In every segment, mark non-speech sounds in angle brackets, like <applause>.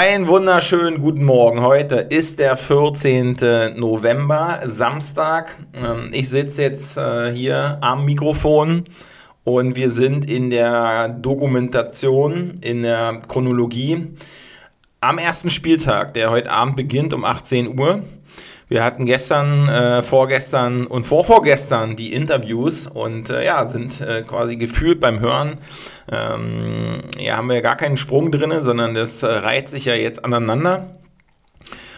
Einen wunderschönen guten Morgen. Heute ist der 14. November, Samstag. Ähm, ich sitze jetzt äh, hier am Mikrofon und wir sind in der Dokumentation, in der Chronologie am ersten Spieltag, der heute Abend beginnt um 18 Uhr. Wir hatten gestern, äh, vorgestern und vorvorgestern die Interviews und äh, ja, sind äh, quasi gefühlt beim Hören. Ähm, ja, haben wir gar keinen Sprung drin, sondern das äh, reiht sich ja jetzt aneinander.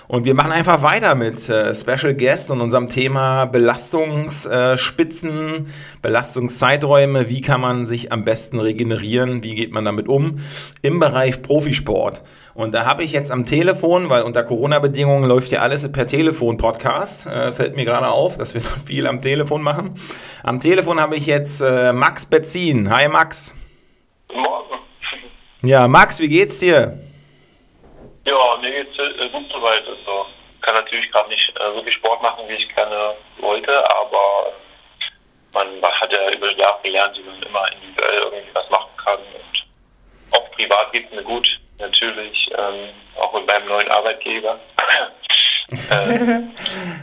Und wir machen einfach weiter mit äh, Special Guest und unserem Thema Belastungsspitzen, äh, Belastungszeiträume. Wie kann man sich am besten regenerieren? Wie geht man damit um im Bereich Profisport? Und da habe ich jetzt am Telefon, weil unter Corona-Bedingungen läuft ja alles per Telefon-Podcast, äh, fällt mir gerade auf, dass wir <laughs> noch viel am Telefon machen. Am Telefon habe ich jetzt äh, Max Betzin. Hi Max. Guten Morgen. Ja, Max, wie geht's dir? Ja, mir geht's äh, gut soweit. Also kann natürlich gerade nicht äh, so viel Sport machen, wie ich gerne wollte, aber man hat ja über die Jahre gelernt, wie man immer individuell irgendwie was machen kann. Und auch privat geht's mir gut natürlich, ähm, auch mit meinem neuen Arbeitgeber. <laughs>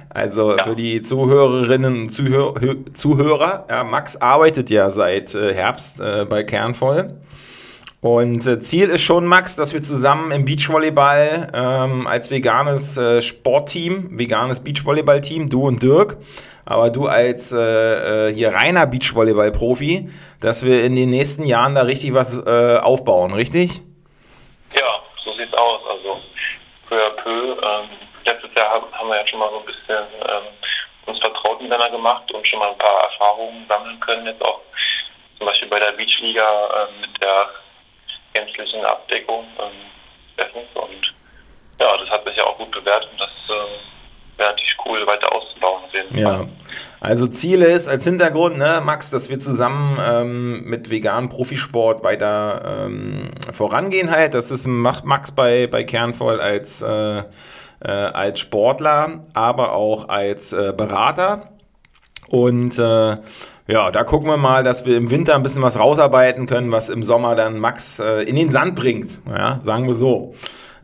also ja. für die Zuhörerinnen und Zuhör Zuhörer, ja, Max arbeitet ja seit äh, Herbst äh, bei Kernvoll. Und äh, Ziel ist schon, Max, dass wir zusammen im Beachvolleyball ähm, als veganes äh, Sportteam, veganes Beachvolleyball-Team, du und Dirk, aber du als äh, äh, hier reiner Beachvolleyball-Profi, dass wir in den nächsten Jahren da richtig was aufbauen, richtig? Ja, so sieht's aus. Also peu à peu. Ähm, letztes Jahr haben wir ja schon mal so ein bisschen ähm, uns vertraut miteinander gemacht und schon mal ein paar Erfahrungen sammeln können. Jetzt auch zum Beispiel bei der Beachliga ähm, mit der gänzlichen Abdeckung ähm, und ja, das hat sich ja auch gut bewährt und das äh, wäre natürlich cool, weiter auszubauen. Ja, also Ziele ist als Hintergrund, ne, Max, dass wir zusammen ähm, mit veganem Profisport weiter ähm, vorangehen halt. Das ist macht Max bei, bei Kernvoll als, äh, äh, als Sportler, aber auch als äh, Berater. Und äh, ja, da gucken wir mal, dass wir im Winter ein bisschen was rausarbeiten können, was im Sommer dann Max äh, in den Sand bringt. Ja, sagen wir so.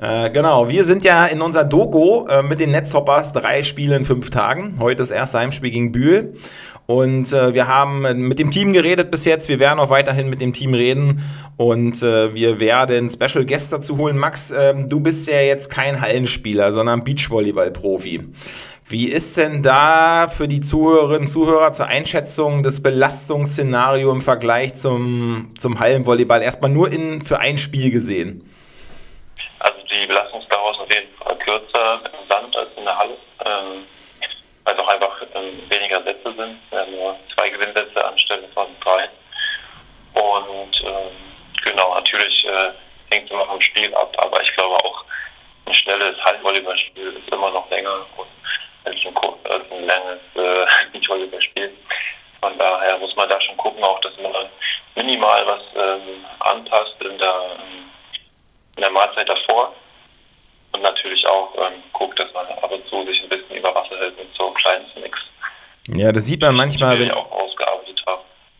Äh, genau, wir sind ja in unserer Dogo äh, mit den Netzhoppers drei Spiele in fünf Tagen. Heute das erste Heimspiel gegen Bühl. Und äh, wir haben mit dem Team geredet bis jetzt. Wir werden auch weiterhin mit dem Team reden. Und äh, wir werden Special Guests dazu holen. Max, ähm, du bist ja jetzt kein Hallenspieler, sondern Beachvolleyball-Profi. Wie ist denn da für die Zuhörerinnen und Zuhörer zur Einschätzung des Belastungsszenarios im Vergleich zum, zum Hallenvolleyball erstmal nur in, für ein Spiel gesehen? Kürzer im Sand als in der Halle, ähm, weil es auch einfach ähm, weniger Sätze sind, ja, nur zwei Gewinnsätze anstelle von drei. Und ähm, genau, natürlich äh, hängt es immer vom Spiel ab, aber ich glaube auch ein schnelles Hallenvolleyballspiel ist immer noch länger als ein, als ein langes äh, <laughs> Beachvolleyballspiel. Von daher muss man da schon gucken, auch dass man minimal was ähm, anpasst in der, ähm, in der Mahlzeit davor und natürlich auch ähm, guckt, dass man ab und zu sich ein bisschen über Wasser hält mit so kleinen Snacks. Ja, das sieht man manchmal, wenn,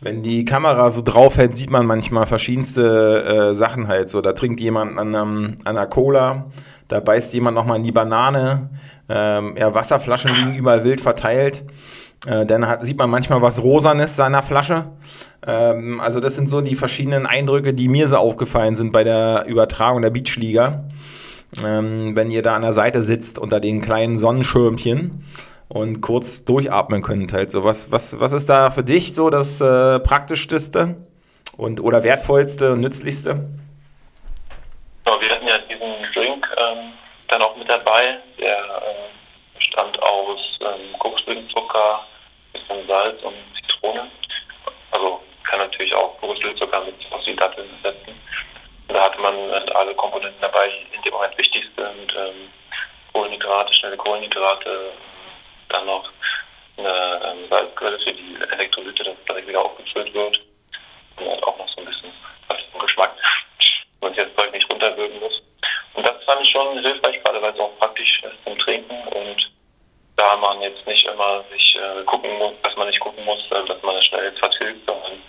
wenn die Kamera so draufhält, sieht man manchmal verschiedenste äh, Sachen halt. So, da trinkt jemand an, einem, an einer Cola, da beißt jemand nochmal in die Banane, ähm, ja, Wasserflaschen liegen überall wild verteilt. Äh, dann hat, sieht man manchmal was Rosanes seiner Flasche. Ähm, also das sind so die verschiedenen Eindrücke, die mir so aufgefallen sind bei der Übertragung der Beachliga ähm, wenn ihr da an der Seite sitzt unter den kleinen Sonnenschirmchen und kurz durchatmen könnt. Halt so. was, was, was ist da für dich so das äh, Praktischste und oder wertvollste und nützlichste? Ja, wir hatten ja diesen Drink ähm, dann auch mit dabei, der äh, bestand aus ähm, Kokosblütenzucker, bisschen Salz und Zitrone. Also kann natürlich auch Kokosblütenzucker mit aus wie Datteln ersetzen. Da hatte man alle Komponenten dabei, die in dem Moment wichtig sind. Ähm, Kohlenhydrate, schnelle Kohlenhydrate, dann noch eine ähm, Salzquelle für die Elektrolyte, dass direkt wieder aufgefüllt wird. Und hat auch noch so ein bisschen vom Geschmack, wenn man das Zeug nicht runterwürgen muss. Und das fand ich schon hilfreich, gerade weil es auch praktisch ist zum Trinken und da man jetzt nicht immer sich äh, gucken muss, dass man nicht gucken muss, äh, dass man es schnell jetzt vertilgt, sondern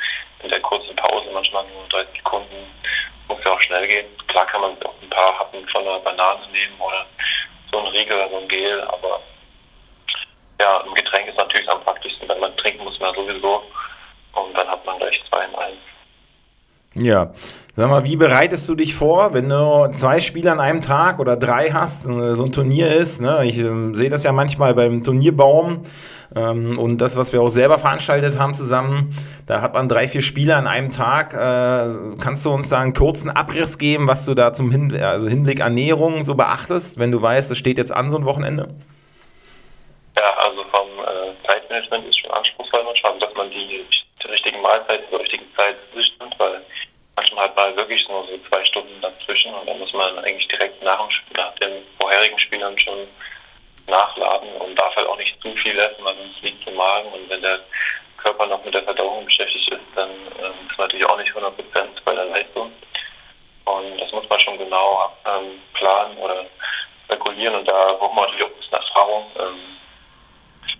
in der kurzen Pause manchmal nur 30 Sekunden muss ja auch schnell gehen. Klar kann man auch ein paar Happen von einer Banane nehmen oder so ein Riegel oder so ein Gel. Aber ja, ein Getränk ist natürlich am praktischsten, wenn man trinken muss man sowieso. Und dann hat man gleich zwei in eins. Ja, sag mal, wie bereitest du dich vor, wenn du zwei Spiele an einem Tag oder drei hast, so ein Turnier ist? Ne? Ich äh, sehe das ja manchmal beim Turnierbaum ähm, und das, was wir auch selber veranstaltet haben zusammen, da hat man drei, vier Spiele an einem Tag. Äh, kannst du uns da einen kurzen Abriss geben, was du da zum Hin also Hinblick Ernährung so beachtest, wenn du weißt, es steht jetzt an so ein Wochenende? Ja, also vom äh, Zeitmanagement ist schon anspruchsvoll manchmal, dass man die, die richtigen Mahlzeiten zur richtigen Zeit sich nimmt, weil manchmal hat man wirklich nur so zwei Stunden dazwischen und dann muss man eigentlich direkt nach, dem, nach den vorherigen Spielern schon nachladen und darf halt auch nicht zu viel essen, weil sonst liegt im Magen und wenn der Körper noch mit der Verdauung beschäftigt ist, dann ähm, ist man natürlich auch nicht 100% bei der Leistung. Und das muss man schon genau ähm, planen oder kalkulieren und da braucht man natürlich auch ein bisschen Erfahrung. Ähm,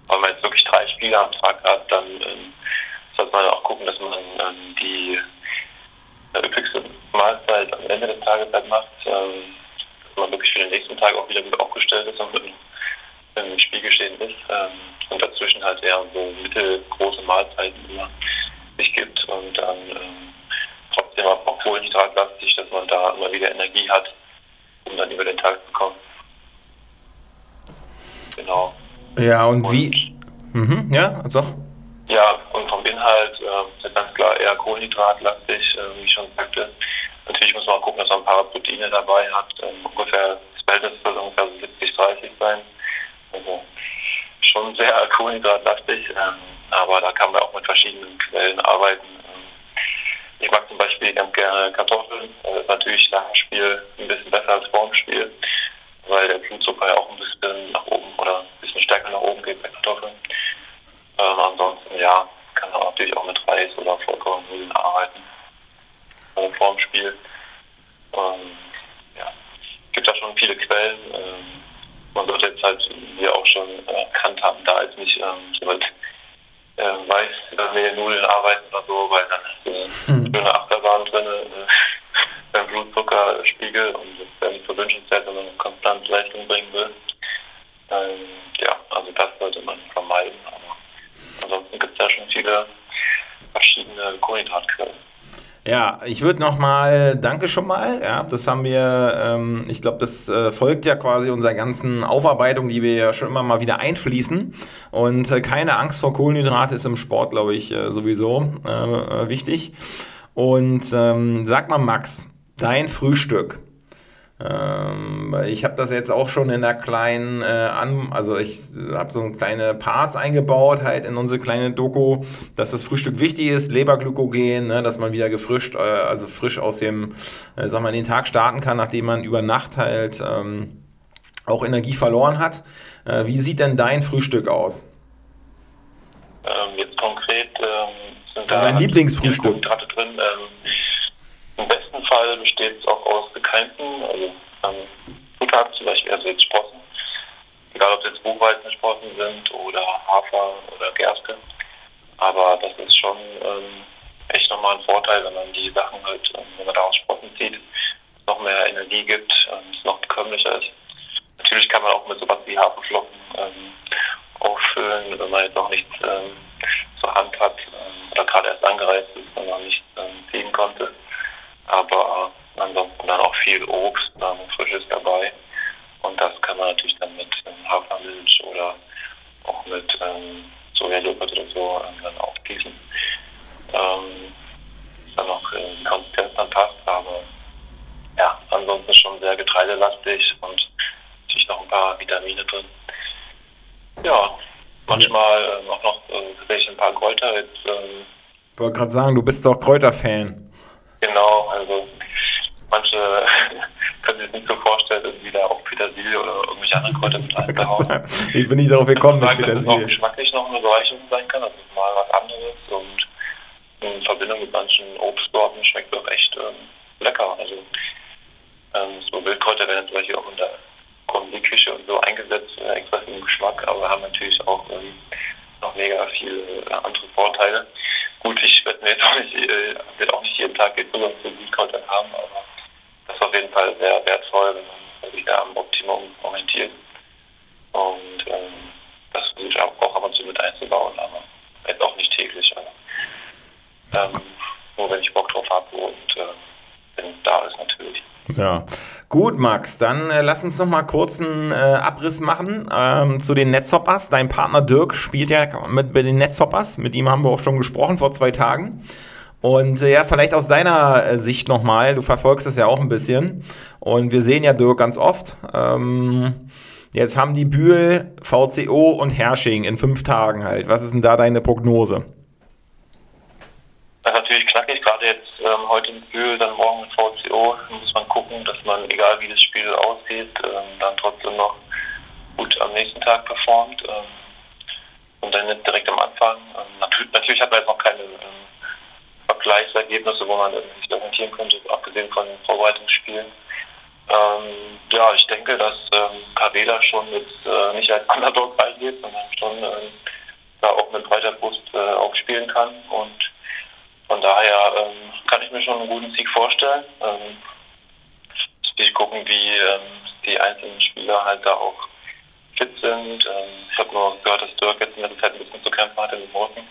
weil man jetzt wirklich drei Spiele am Tag hat, dann ähm, sollte man auch gucken, dass man ähm, die üppigste Mahlzeit am Ende des Tages halt macht, ähm, dass man wirklich für den nächsten Tag auch wieder gut aufgestellt ist und mit im Spielgeschehen ist ähm, und dazwischen halt eher so mittelgroße Mahlzeiten immer sich gibt und dann ähm, trotzdem auch kohlenhydratlastig, dass man da immer wieder Energie hat, um dann über den Tag zu kommen. Genau. Ja, und, und wie? Mhm, ja, also. Ja, und vom Inhalt äh, ist ganz klar eher kohlenhydratlastig, äh, wie ich schon sagte. Natürlich muss man auch gucken, dass man ein paar Proteine dabei hat. Ähm, ungefähr, das Verhältnis soll ungefähr 70-30 sein. Also schon sehr kohlenhydratlastig, ähm, aber da kann man auch mit verschiedenen Quellen arbeiten. Ähm, ich mag zum Beispiel ganz gerne Kartoffeln. Das ist natürlich nach dem Spiel ein bisschen besser als vor dem Spiel, weil der Blutzucker ja auch ein bisschen nach oben oder ein bisschen stärker nach oben geht bei Kartoffeln. Ähm, ansonsten, ja, man natürlich auch mit Reis oder Vollkornnudeln arbeiten äh, vor dem Spiel. Ähm, ja, gibt da schon viele Quellen. Ähm, man sollte jetzt halt, wie auch schon erkannt haben, da jetzt nicht ähm, so mit äh, Weißmehlnudeln arbeiten oder so, weil dann ist äh, hm. schöne Achterbahn drin, äh, <laughs> beim Blutzuckerspiegel und das wäre nicht so wünschenswert, wenn man konstant Leistung bringen will. Ähm, ja, also das sollte man vermeiden. Aber ansonsten gibt es ja schon viele verschiedene Kohlenhydratquellen. Ja, ich würde nochmal, danke schon mal. Ja, das haben wir, ähm, ich glaube, das äh, folgt ja quasi unserer ganzen Aufarbeitung, die wir ja schon immer mal wieder einfließen. Und äh, keine Angst vor Kohlenhydrate ist im Sport, glaube ich, äh, sowieso äh, wichtig. Und ähm, sag mal, Max, dein Frühstück. Ähm, ich habe das jetzt auch schon in der kleinen, äh, an, also ich habe so kleine Parts eingebaut halt in unsere kleine Doku, dass das Frühstück wichtig ist, Leberglykogen, ne, dass man wieder gefrischt, äh, also frisch aus dem, äh, sag mal, in den Tag starten kann, nachdem man über Nacht halt ähm, auch Energie verloren hat. Äh, wie sieht denn dein Frühstück aus? Ähm, jetzt konkret ähm, sind da dein Lieblingsfrühstück drin. Ähm, Fall besteht es auch aus gekeimten, also ähm, Zutaten, zum Beispiel also jetzt Sprossen. Egal ob es jetzt Buchweizensprossen sind oder Hafer oder Gerste. Aber das ist schon ähm, echt nochmal ein Vorteil, wenn man die Sachen halt, ähm, wenn man daraus Sprossen zieht, noch mehr Energie gibt und es noch bekömmlicher ist. Natürlich kann man auch mit sowas wie Haferflocken ähm, auffüllen, wenn man jetzt auch nichts ähm, zur Hand hat ähm, oder gerade erst angereist ist und noch nicht ähm, ziehen konnte. Aber ansonsten dann auch viel Obst, ähm, Frisches dabei. Und das kann man natürlich dann mit ähm, Hafermilch oder auch mit ähm, Sojajoghurt oder so ähm, dann aufgießen. Ähm, dann auch äh, die Konsistenz dann passt, aber ja, ansonsten schon sehr getreidelastig und natürlich noch ein paar Vitamine drin. Ja, manchmal äh, auch noch äh, ein paar Kräuter. Jetzt, ähm, ich wollte gerade sagen, du bist doch Kräuterfan. Genau, also manche <laughs> können sich nicht so vorstellen, irgendwie da auch Petersilie oder irgendwelche anderen Kräuter mit <laughs> einzuhauen. <laughs> Ich bin nicht darauf gekommen mit Petersilie. Dass es auch geschmacklich noch eine Bereicherung sein kann, also mal was anderes und in Verbindung mit manchen Obstsorten schmeckt auch echt ähm, lecker. Also ähm, so Wildkräuter werden zum Beispiel auch in der Küche und so eingesetzt, äh, extra für den Geschmack, aber haben natürlich auch ähm, noch mega viele äh, andere Vorteile. Gut, ich werde mir jetzt auch nicht, äh, wird auch nicht jeden Tag jetzt Zugang zu Wildkräutern haben, aber das ist auf jeden Fall sehr wertvoll wenn man sich da am Optimum orientiert. Und ähm, das versuche ich auch, auch ab und zu mit einzubauen, aber jetzt auch nicht täglich. Aber, ähm, nur wenn ich Bock drauf habe und äh, wenn da ist natürlich. Ja, gut, Max. Dann äh, lass uns noch mal kurz einen äh, Abriss machen ähm, zu den Netzhoppers. Dein Partner Dirk spielt ja mit bei den Netzhoppers. Mit ihm haben wir auch schon gesprochen vor zwei Tagen. Und äh, ja, vielleicht aus deiner äh, Sicht nochmal, du verfolgst es ja auch ein bisschen. Und wir sehen ja Dirk ganz oft. Ähm, jetzt haben die Bühl, VCO und Hersching in fünf Tagen halt. Was ist denn da deine Prognose? Das ist natürlich knackig, gerade jetzt ähm, heute mit Bühl, dann morgen mit VCO. Da muss man gucken, dass man, egal wie das Spiel aussieht, ähm, dann trotzdem noch gut am nächsten Tag performt. Ähm, und dann direkt am Anfang. Ähm, natürlich, natürlich hat man jetzt noch keine ähm, Vergleichsergebnisse, wo man sich orientieren könnte, abgesehen von Vorbereitungsspielen. Ähm, ja, ich denke, dass ähm, Kavela schon jetzt äh, nicht als Underdog reingeht, sondern schon äh, da auch mit breiter Brust äh, aufspielen kann. Und von daher ähm, kann ich mir schon einen guten Sieg vorstellen. Ähm, ich gucken, wie ähm, die einzelnen Spieler halt da auch fit sind. Ähm, ich habe nur gehört, dass Dirk jetzt in der Zeit ein bisschen zu kämpfen hatte mit Rücken.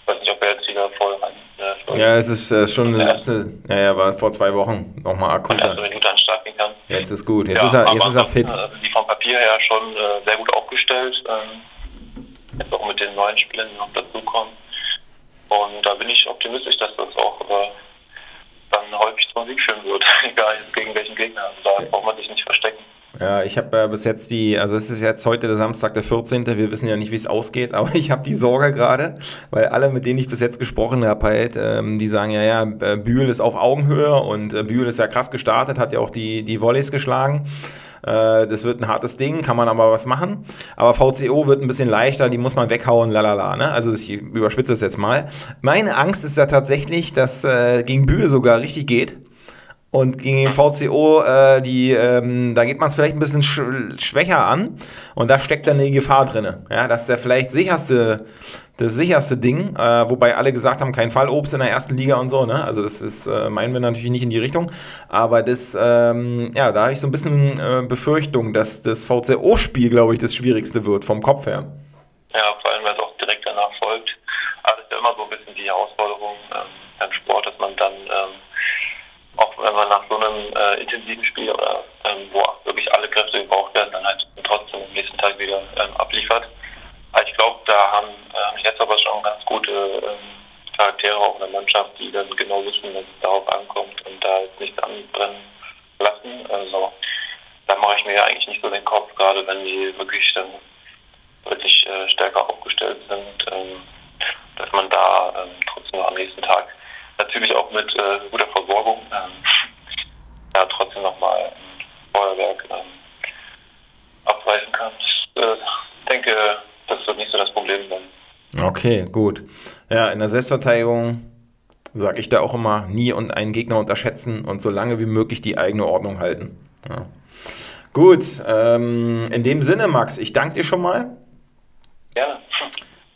Ich weiß nicht, ob er jetzt wieder voll rein. Äh, ja, es ist äh, schon eine letzte, ja, ja, war vor zwei Wochen nochmal akut. Minute an Start gehen kann. Jetzt ist gut, jetzt ja, ist er, jetzt ist er fit. Also die vom Papier her schon äh, sehr gut aufgestellt. Ähm, jetzt auch mit den neuen Spielern, die noch dazukommen. Und da bin ich optimistisch, dass das auch äh, dann häufig zum Sieg führen wird, <laughs> egal gegen welchen Gegner. Also da braucht man sich nicht verstecken. Ja, ich habe äh, bis jetzt die, also es ist jetzt heute der Samstag, der 14. Wir wissen ja nicht, wie es ausgeht, <laughs> aber ich habe die Sorge gerade, weil alle, mit denen ich bis jetzt gesprochen habe, halt, ähm, die sagen ja, ja, äh, Bühl ist auf Augenhöhe und äh, Bühl ist ja krass gestartet, hat ja auch die, die Volleys geschlagen. Äh, das wird ein hartes Ding, kann man aber was machen. Aber VCO wird ein bisschen leichter, die muss man weghauen, lalala. Ne? Also ich überspitze es jetzt mal. Meine Angst ist ja tatsächlich, dass äh, gegen Bühl sogar richtig geht. Und gegen den VCO, äh, die, ähm, da geht man es vielleicht ein bisschen sch schwächer an. Und da steckt dann eine Gefahr drin. Ja, das ist der vielleicht sicherste, das sicherste Ding. Äh, wobei alle gesagt haben, kein Fall Obst in der ersten Liga und so. Ne? Also das ist, äh, meinen wir natürlich nicht in die Richtung. Aber das, ähm, ja, da habe ich so ein bisschen äh, Befürchtung, dass das VCO-Spiel, glaube ich, das schwierigste wird, vom Kopf her. Ja, vor allem, weil es auch direkt danach folgt. Aber das ist ja immer so ein bisschen die Herausforderung ähm, beim Sport, dass auch wenn man nach so einem äh, intensiven Spiel oder ähm, wo wirklich alle Kräfte gebraucht werden, dann halt trotzdem am nächsten Tag wieder ähm, abliefert. Aber ich glaube, da haben, äh, jetzt aber schon ganz gute ähm, Charaktere auch in der Mannschaft, die dann genau wissen, dass es darauf ankommt und da jetzt nichts anbrennen lassen. Also da mache ich mir eigentlich nicht so den Kopf, gerade wenn die wirklich dann wirklich äh, stärker aufgestellt sind, ähm, dass man da ähm, trotzdem am nächsten Tag natürlich auch mit äh, guter Versorgung, ähm, ja, trotzdem nochmal ein Feuerwerk ähm, abreißen kann. Ich äh, denke, das wird nicht so das Problem sein. Okay, gut. Ja, in der Selbstverteidigung sage ich da auch immer, nie und einen Gegner unterschätzen und so lange wie möglich die eigene Ordnung halten. Ja. Gut, ähm, in dem Sinne, Max, ich danke dir schon mal. Gerne.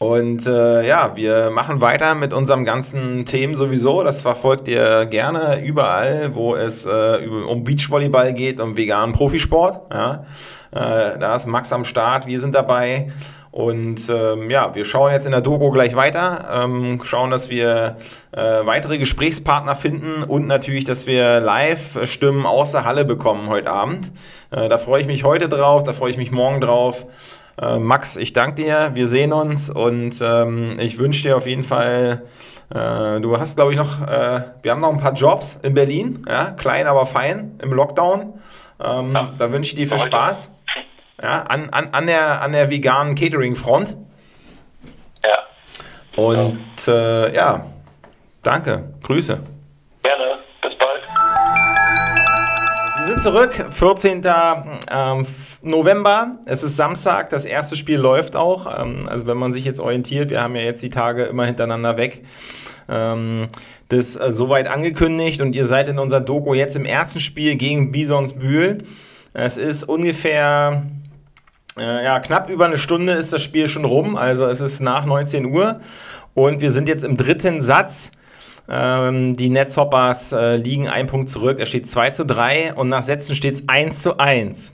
Und äh, ja, wir machen weiter mit unserem ganzen Themen sowieso. Das verfolgt ihr gerne überall, wo es äh, um Beachvolleyball geht, um veganen Profisport. Ja. Äh, da ist Max am Start, wir sind dabei. Und ähm, ja, wir schauen jetzt in der Doku gleich weiter, ähm, schauen, dass wir äh, weitere Gesprächspartner finden und natürlich, dass wir Live-Stimmen aus der Halle bekommen heute Abend. Äh, da freue ich mich heute drauf, da freue ich mich morgen drauf. Äh, Max, ich danke dir, wir sehen uns und ähm, ich wünsche dir auf jeden Fall, äh, du hast glaube ich noch, äh, wir haben noch ein paar Jobs in Berlin, ja, klein aber fein im Lockdown. Ähm, ja. Da wünsche ich dir viel Spaß. Ja, an, an, an, der, an der veganen Catering-Front. Ja. Und äh, ja, danke. Grüße. Gerne. Sind zurück. 14. Ähm, November, es ist Samstag, das erste Spiel läuft auch. Ähm, also wenn man sich jetzt orientiert, wir haben ja jetzt die Tage immer hintereinander weg. Ähm, das äh, soweit angekündigt und ihr seid in unserer Doku jetzt im ersten Spiel gegen Bisons Bühl. Es ist ungefähr äh, ja, knapp über eine Stunde ist das Spiel schon rum, also es ist nach 19 Uhr und wir sind jetzt im dritten Satz. Ähm, die Netzhoppers äh, liegen einen Punkt zurück. Es steht 2 zu 3 und nach Sätzen steht es 1 zu 1.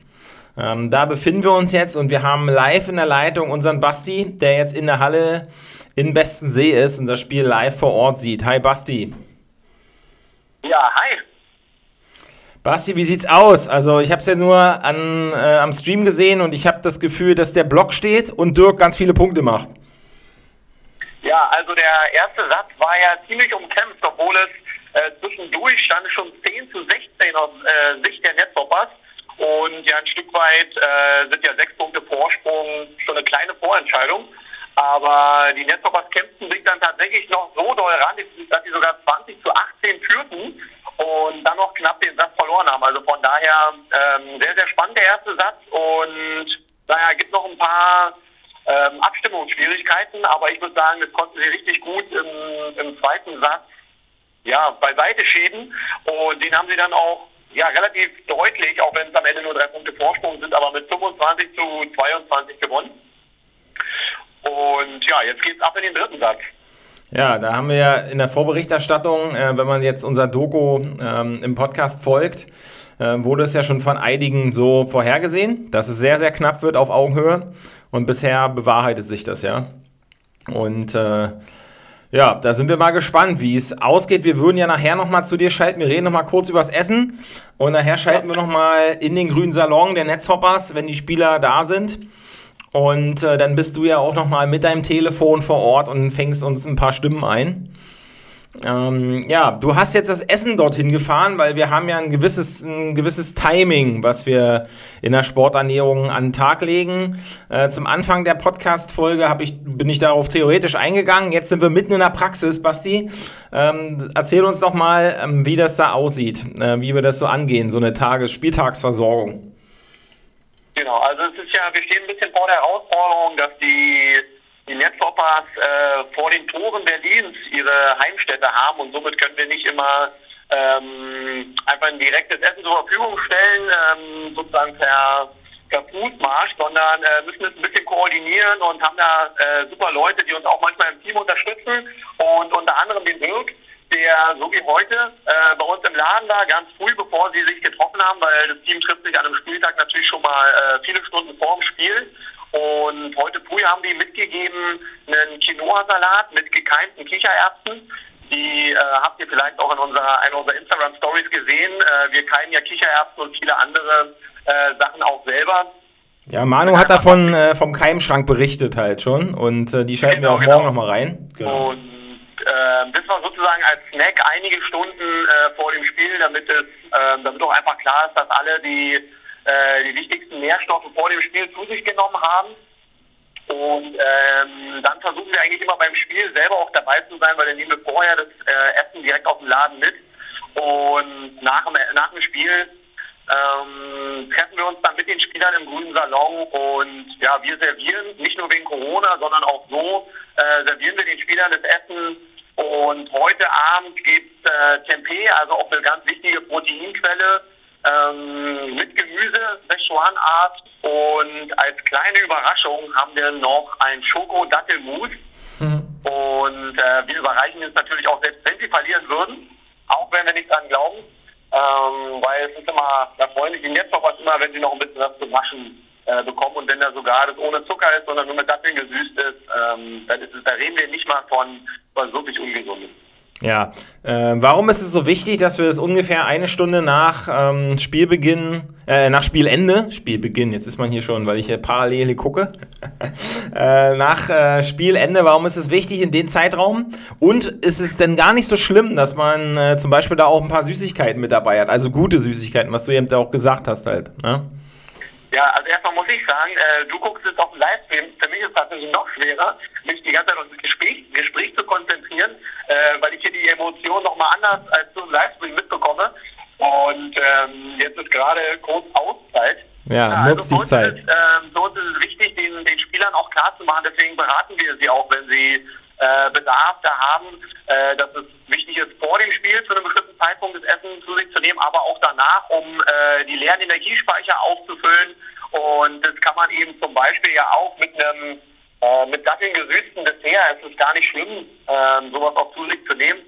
Ähm, da befinden wir uns jetzt und wir haben live in der Leitung unseren Basti, der jetzt in der Halle in Besten See ist und das Spiel live vor Ort sieht. Hi Basti. Ja, hi. Basti, wie sieht's aus? Also ich habe es ja nur an, äh, am Stream gesehen und ich habe das Gefühl, dass der Block steht und Dirk ganz viele Punkte macht. Ja, also der erste Satz war ja ziemlich umkämpft, obwohl es äh, zwischendurch stand schon 10 zu 16 aus äh, Sicht der Netzhoppers. Und ja, ein Stück weit äh, sind ja sechs Punkte Vorsprung schon eine kleine Vorentscheidung. Aber die Netzhoppers kämpften sich dann tatsächlich noch so doll ran, dass sie sogar 20 zu 18 führten und dann noch knapp den Satz verloren haben. Also von daher ähm, sehr, sehr spannend der erste Satz. Und naja, gibt noch ein paar ähm, Abstimmungsschwierigkeiten, aber ich würde sagen, das konnten sie richtig gut im, im zweiten Satz ja, beiseite schieben. Und den haben sie dann auch ja, relativ deutlich, auch wenn es am Ende nur drei Punkte Vorsprung sind, aber mit 25 zu 22 gewonnen. Und ja, jetzt geht's ab in den dritten Satz. Ja, da haben wir ja in der Vorberichterstattung, äh, wenn man jetzt unser Doku ähm, im Podcast folgt, äh, wurde es ja schon von einigen so vorhergesehen, dass es sehr, sehr knapp wird auf Augenhöhe. Und bisher bewahrheitet sich das ja. Und äh, ja, da sind wir mal gespannt, wie es ausgeht. Wir würden ja nachher nochmal zu dir schalten. Wir reden nochmal kurz übers Essen. Und nachher schalten wir nochmal in den grünen Salon der Netzhoppers, wenn die Spieler da sind. Und äh, dann bist du ja auch nochmal mit deinem Telefon vor Ort und fängst uns ein paar Stimmen ein. Ähm, ja, du hast jetzt das Essen dorthin gefahren, weil wir haben ja ein gewisses, ein gewisses Timing, was wir in der Sporternährung an den Tag legen. Äh, zum Anfang der Podcast-Folge ich, bin ich darauf theoretisch eingegangen. Jetzt sind wir mitten in der Praxis, Basti. Ähm, erzähl uns doch mal, ähm, wie das da aussieht, äh, wie wir das so angehen, so eine Tages-, Spieltagsversorgung. Genau, also es ist ja, wir stehen ein bisschen vor der Herausforderung, dass die die Netzhoppers äh, vor den Toren Berlins ihre Heimstätte haben und somit können wir nicht immer ähm, einfach ein direktes Essen zur Verfügung stellen, ähm, sozusagen per, per Fußmarsch, sondern äh, müssen es ein bisschen koordinieren und haben da äh, super Leute, die uns auch manchmal im Team unterstützen und unter anderem den Dirk, der so wie heute äh, bei uns im Laden war, ganz früh, bevor sie sich getroffen haben, weil das Team trifft sich an einem Spieltag natürlich schon mal äh, viele Stunden vor dem Spiel und heute früh haben die mitgegeben einen Quinoa-Salat mit gekeimten Kichererbsen. Die äh, habt ihr vielleicht auch in unserer, einer unserer Instagram-Stories gesehen. Äh, wir keimen ja Kichererbsen und viele andere äh, Sachen auch selber. Ja, Manu hat davon äh, vom Keimschrank berichtet halt schon und äh, die schalten genau, wir auch morgen genau. nochmal rein. Genau. Und äh, das war sozusagen als Snack einige Stunden vor dem Spiel, damit es, damit auch einfach klar ist, dass alle die äh, die wichtigsten Nährstoffe vor dem Spiel zu sich genommen haben. Und ähm, dann versuchen wir eigentlich immer beim Spiel selber auch dabei zu sein, weil dann nehmen wir vorher das äh, Essen direkt aus dem Laden mit. Und nach dem, nach dem Spiel ähm, treffen wir uns dann mit den Spielern im grünen Salon und ja, wir servieren nicht nur wegen Corona, sondern auch so äh, servieren wir den Spielern das Essen. Und heute Abend gibt es äh, Tempeh, also auch eine ganz wichtige Proteinquelle ähm, mit Gemüse, Szechuan-Art. Und als kleine Überraschung haben wir noch ein Schoko-Dattel-Mousse. Mhm. Und äh, wir überreichen es natürlich auch, selbst wenn sie verlieren würden, auch wenn wir nicht dran glauben. Ähm, weil es ist immer, da freuen sich die Netzhoppers immer, wenn sie noch ein bisschen was zu waschen äh, bekommen. Und wenn da sogar das ohne Zucker ist, sondern nur mit Datteln gesüßt ist, ähm, dann ist es, da reden wir nicht mal von was wirklich Ungesundes. Ja, äh, warum ist es so wichtig, dass wir es ungefähr eine Stunde nach ähm, Spielbeginn, äh, nach Spielende, Spielbeginn, jetzt ist man hier schon, weil ich hier parallel gucke, <laughs> äh, nach äh, Spielende, warum ist es wichtig in den Zeitraum? Und ist es denn gar nicht so schlimm, dass man äh, zum Beispiel da auch ein paar Süßigkeiten mit dabei hat, also gute Süßigkeiten, was du eben auch gesagt hast halt, ne? Ja, also erstmal muss ich sagen, äh, du guckst jetzt auf den Livestream. Für mich ist es tatsächlich noch schwerer, mich die ganze Zeit auf das Gespräch, Gespräch zu konzentrieren, äh, weil ich hier die Emotionen nochmal anders als du im Livestream mitbekomme. Und ähm, jetzt ist gerade kurz Auszeit. Ja, ja nutzt also die Zeit. Ist, ähm, so ist es wichtig, den, den Spielern auch klar zu machen. Deswegen beraten wir sie auch, wenn sie äh, Bedarf da haben, äh, dass es wichtig ist, vor dem Spiel zu einem bestimmten Zeitpunkt das Essen zu sich zu nehmen, aber auch danach, um äh, die leeren Energiespeicher aufzufüllen. Und das kann man eben zum Beispiel ja auch mit einem äh, mit Datteln gesüßten Dessert. Es ist gar nicht schlimm, äh, sowas auch zu sich zu nehmen.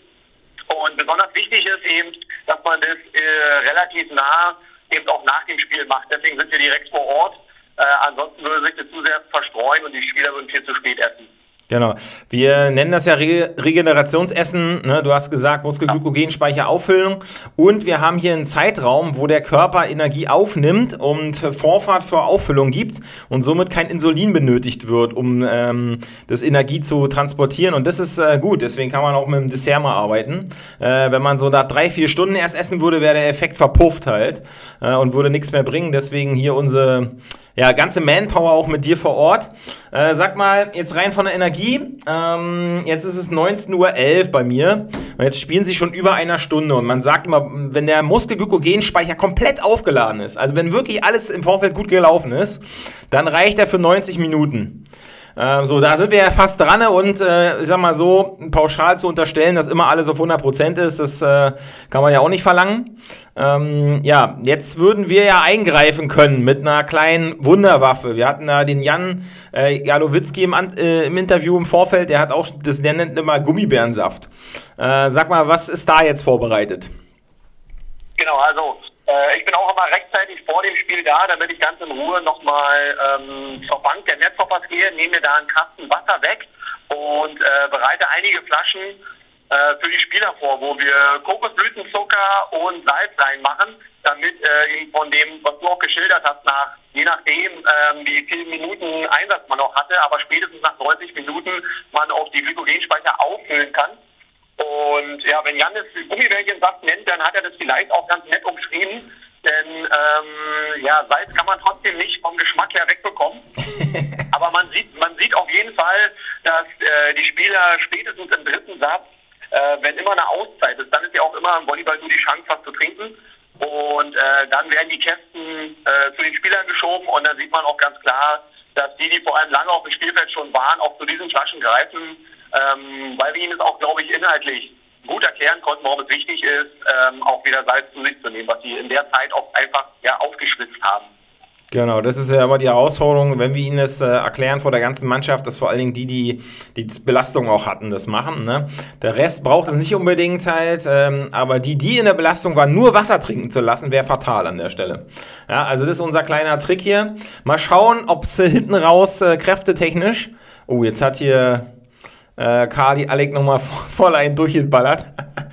Und besonders wichtig ist eben, dass man das äh, relativ nah eben auch nach dem Spiel macht. Deswegen sind wir direkt vor Ort. Äh, ansonsten würde sich das zu sehr verstreuen und die Spieler würden viel zu spät essen. Genau. Wir nennen das ja Re Regenerationsessen. Ne? Du hast gesagt, Muskelglykogenspeicher auffüllen. Und wir haben hier einen Zeitraum, wo der Körper Energie aufnimmt und Vorfahrt für Auffüllung gibt und somit kein Insulin benötigt wird, um ähm, das Energie zu transportieren. Und das ist äh, gut. Deswegen kann man auch mit dem Dessert mal arbeiten. Äh, wenn man so nach drei, vier Stunden erst essen würde, wäre der Effekt verpufft halt äh, und würde nichts mehr bringen. Deswegen hier unsere ja, ganze Manpower auch mit dir vor Ort. Äh, sag mal, jetzt rein von der Energie. Ähm, jetzt ist es 19.11 Uhr bei mir. Und jetzt spielen sie schon über einer Stunde. Und man sagt immer, wenn der Muskelglykogenspeicher komplett aufgeladen ist, also wenn wirklich alles im Vorfeld gut gelaufen ist, dann reicht er für 90 Minuten. Ähm, so, da sind wir ja fast dran und äh, ich sag mal so, pauschal zu unterstellen, dass immer alles auf 100% ist, das äh, kann man ja auch nicht verlangen. Ähm, ja, jetzt würden wir ja eingreifen können mit einer kleinen Wunderwaffe. Wir hatten da den Jan äh, Jalowitzki im, äh, im Interview im Vorfeld, der hat auch, das, der nennt immer Gummibärensaft. Äh, sag mal, was ist da jetzt vorbereitet? Genau, also ich bin auch immer rechtzeitig vor dem Spiel da, damit ich ganz in Ruhe nochmal ähm, zur Bank der Netzhoppers gehe, nehme mir da einen Kasten Wasser weg und äh, bereite einige Flaschen äh, für die Spieler vor, wo wir Kokosblütenzucker und Salz reinmachen, damit äh, von dem, was du auch geschildert hast, nach je nachdem, ähm, wie viele Minuten Einsatz man noch hatte, aber spätestens nach 90 Minuten man auch die Glykogenspeicher auffüllen kann. Und ja, wenn Jan das Gummibärchensaft nennt, dann hat er das vielleicht auch ganz nett umschrieben. Denn ähm, ja, Salz kann man trotzdem nicht vom Geschmack her wegbekommen. <laughs> Aber man sieht, man sieht auf jeden Fall, dass äh, die Spieler spätestens im dritten Satz, äh, wenn immer eine Auszeit ist, dann ist ja auch immer im Volleyball nur die Chance, was zu trinken. Und äh, dann werden die Kästen äh, zu den Spielern geschoben und dann sieht man auch ganz klar, dass die, die vor allem lange auf dem Spielfeld schon waren, auch zu diesen Flaschen greifen ähm, weil wir ihnen es auch, glaube ich, inhaltlich gut erklären konnten, warum es wichtig ist, ähm, auch wieder Salz zu sich zu nehmen, was sie in der Zeit auch einfach ja, aufgeschwitzt haben. Genau, das ist ja immer die Herausforderung, wenn wir ihnen das äh, erklären vor der ganzen Mannschaft, dass vor allen Dingen die, die die Belastung auch hatten, das machen. Ne? Der Rest braucht es nicht unbedingt halt, ähm, aber die, die in der Belastung waren, nur Wasser trinken zu lassen, wäre fatal an der Stelle. Ja, also das ist unser kleiner Trick hier. Mal schauen, ob es äh, hinten raus äh, kräftetechnisch. Oh, jetzt hat hier äh, Kali Alec nochmal <laughs> voll einen durchgeballert.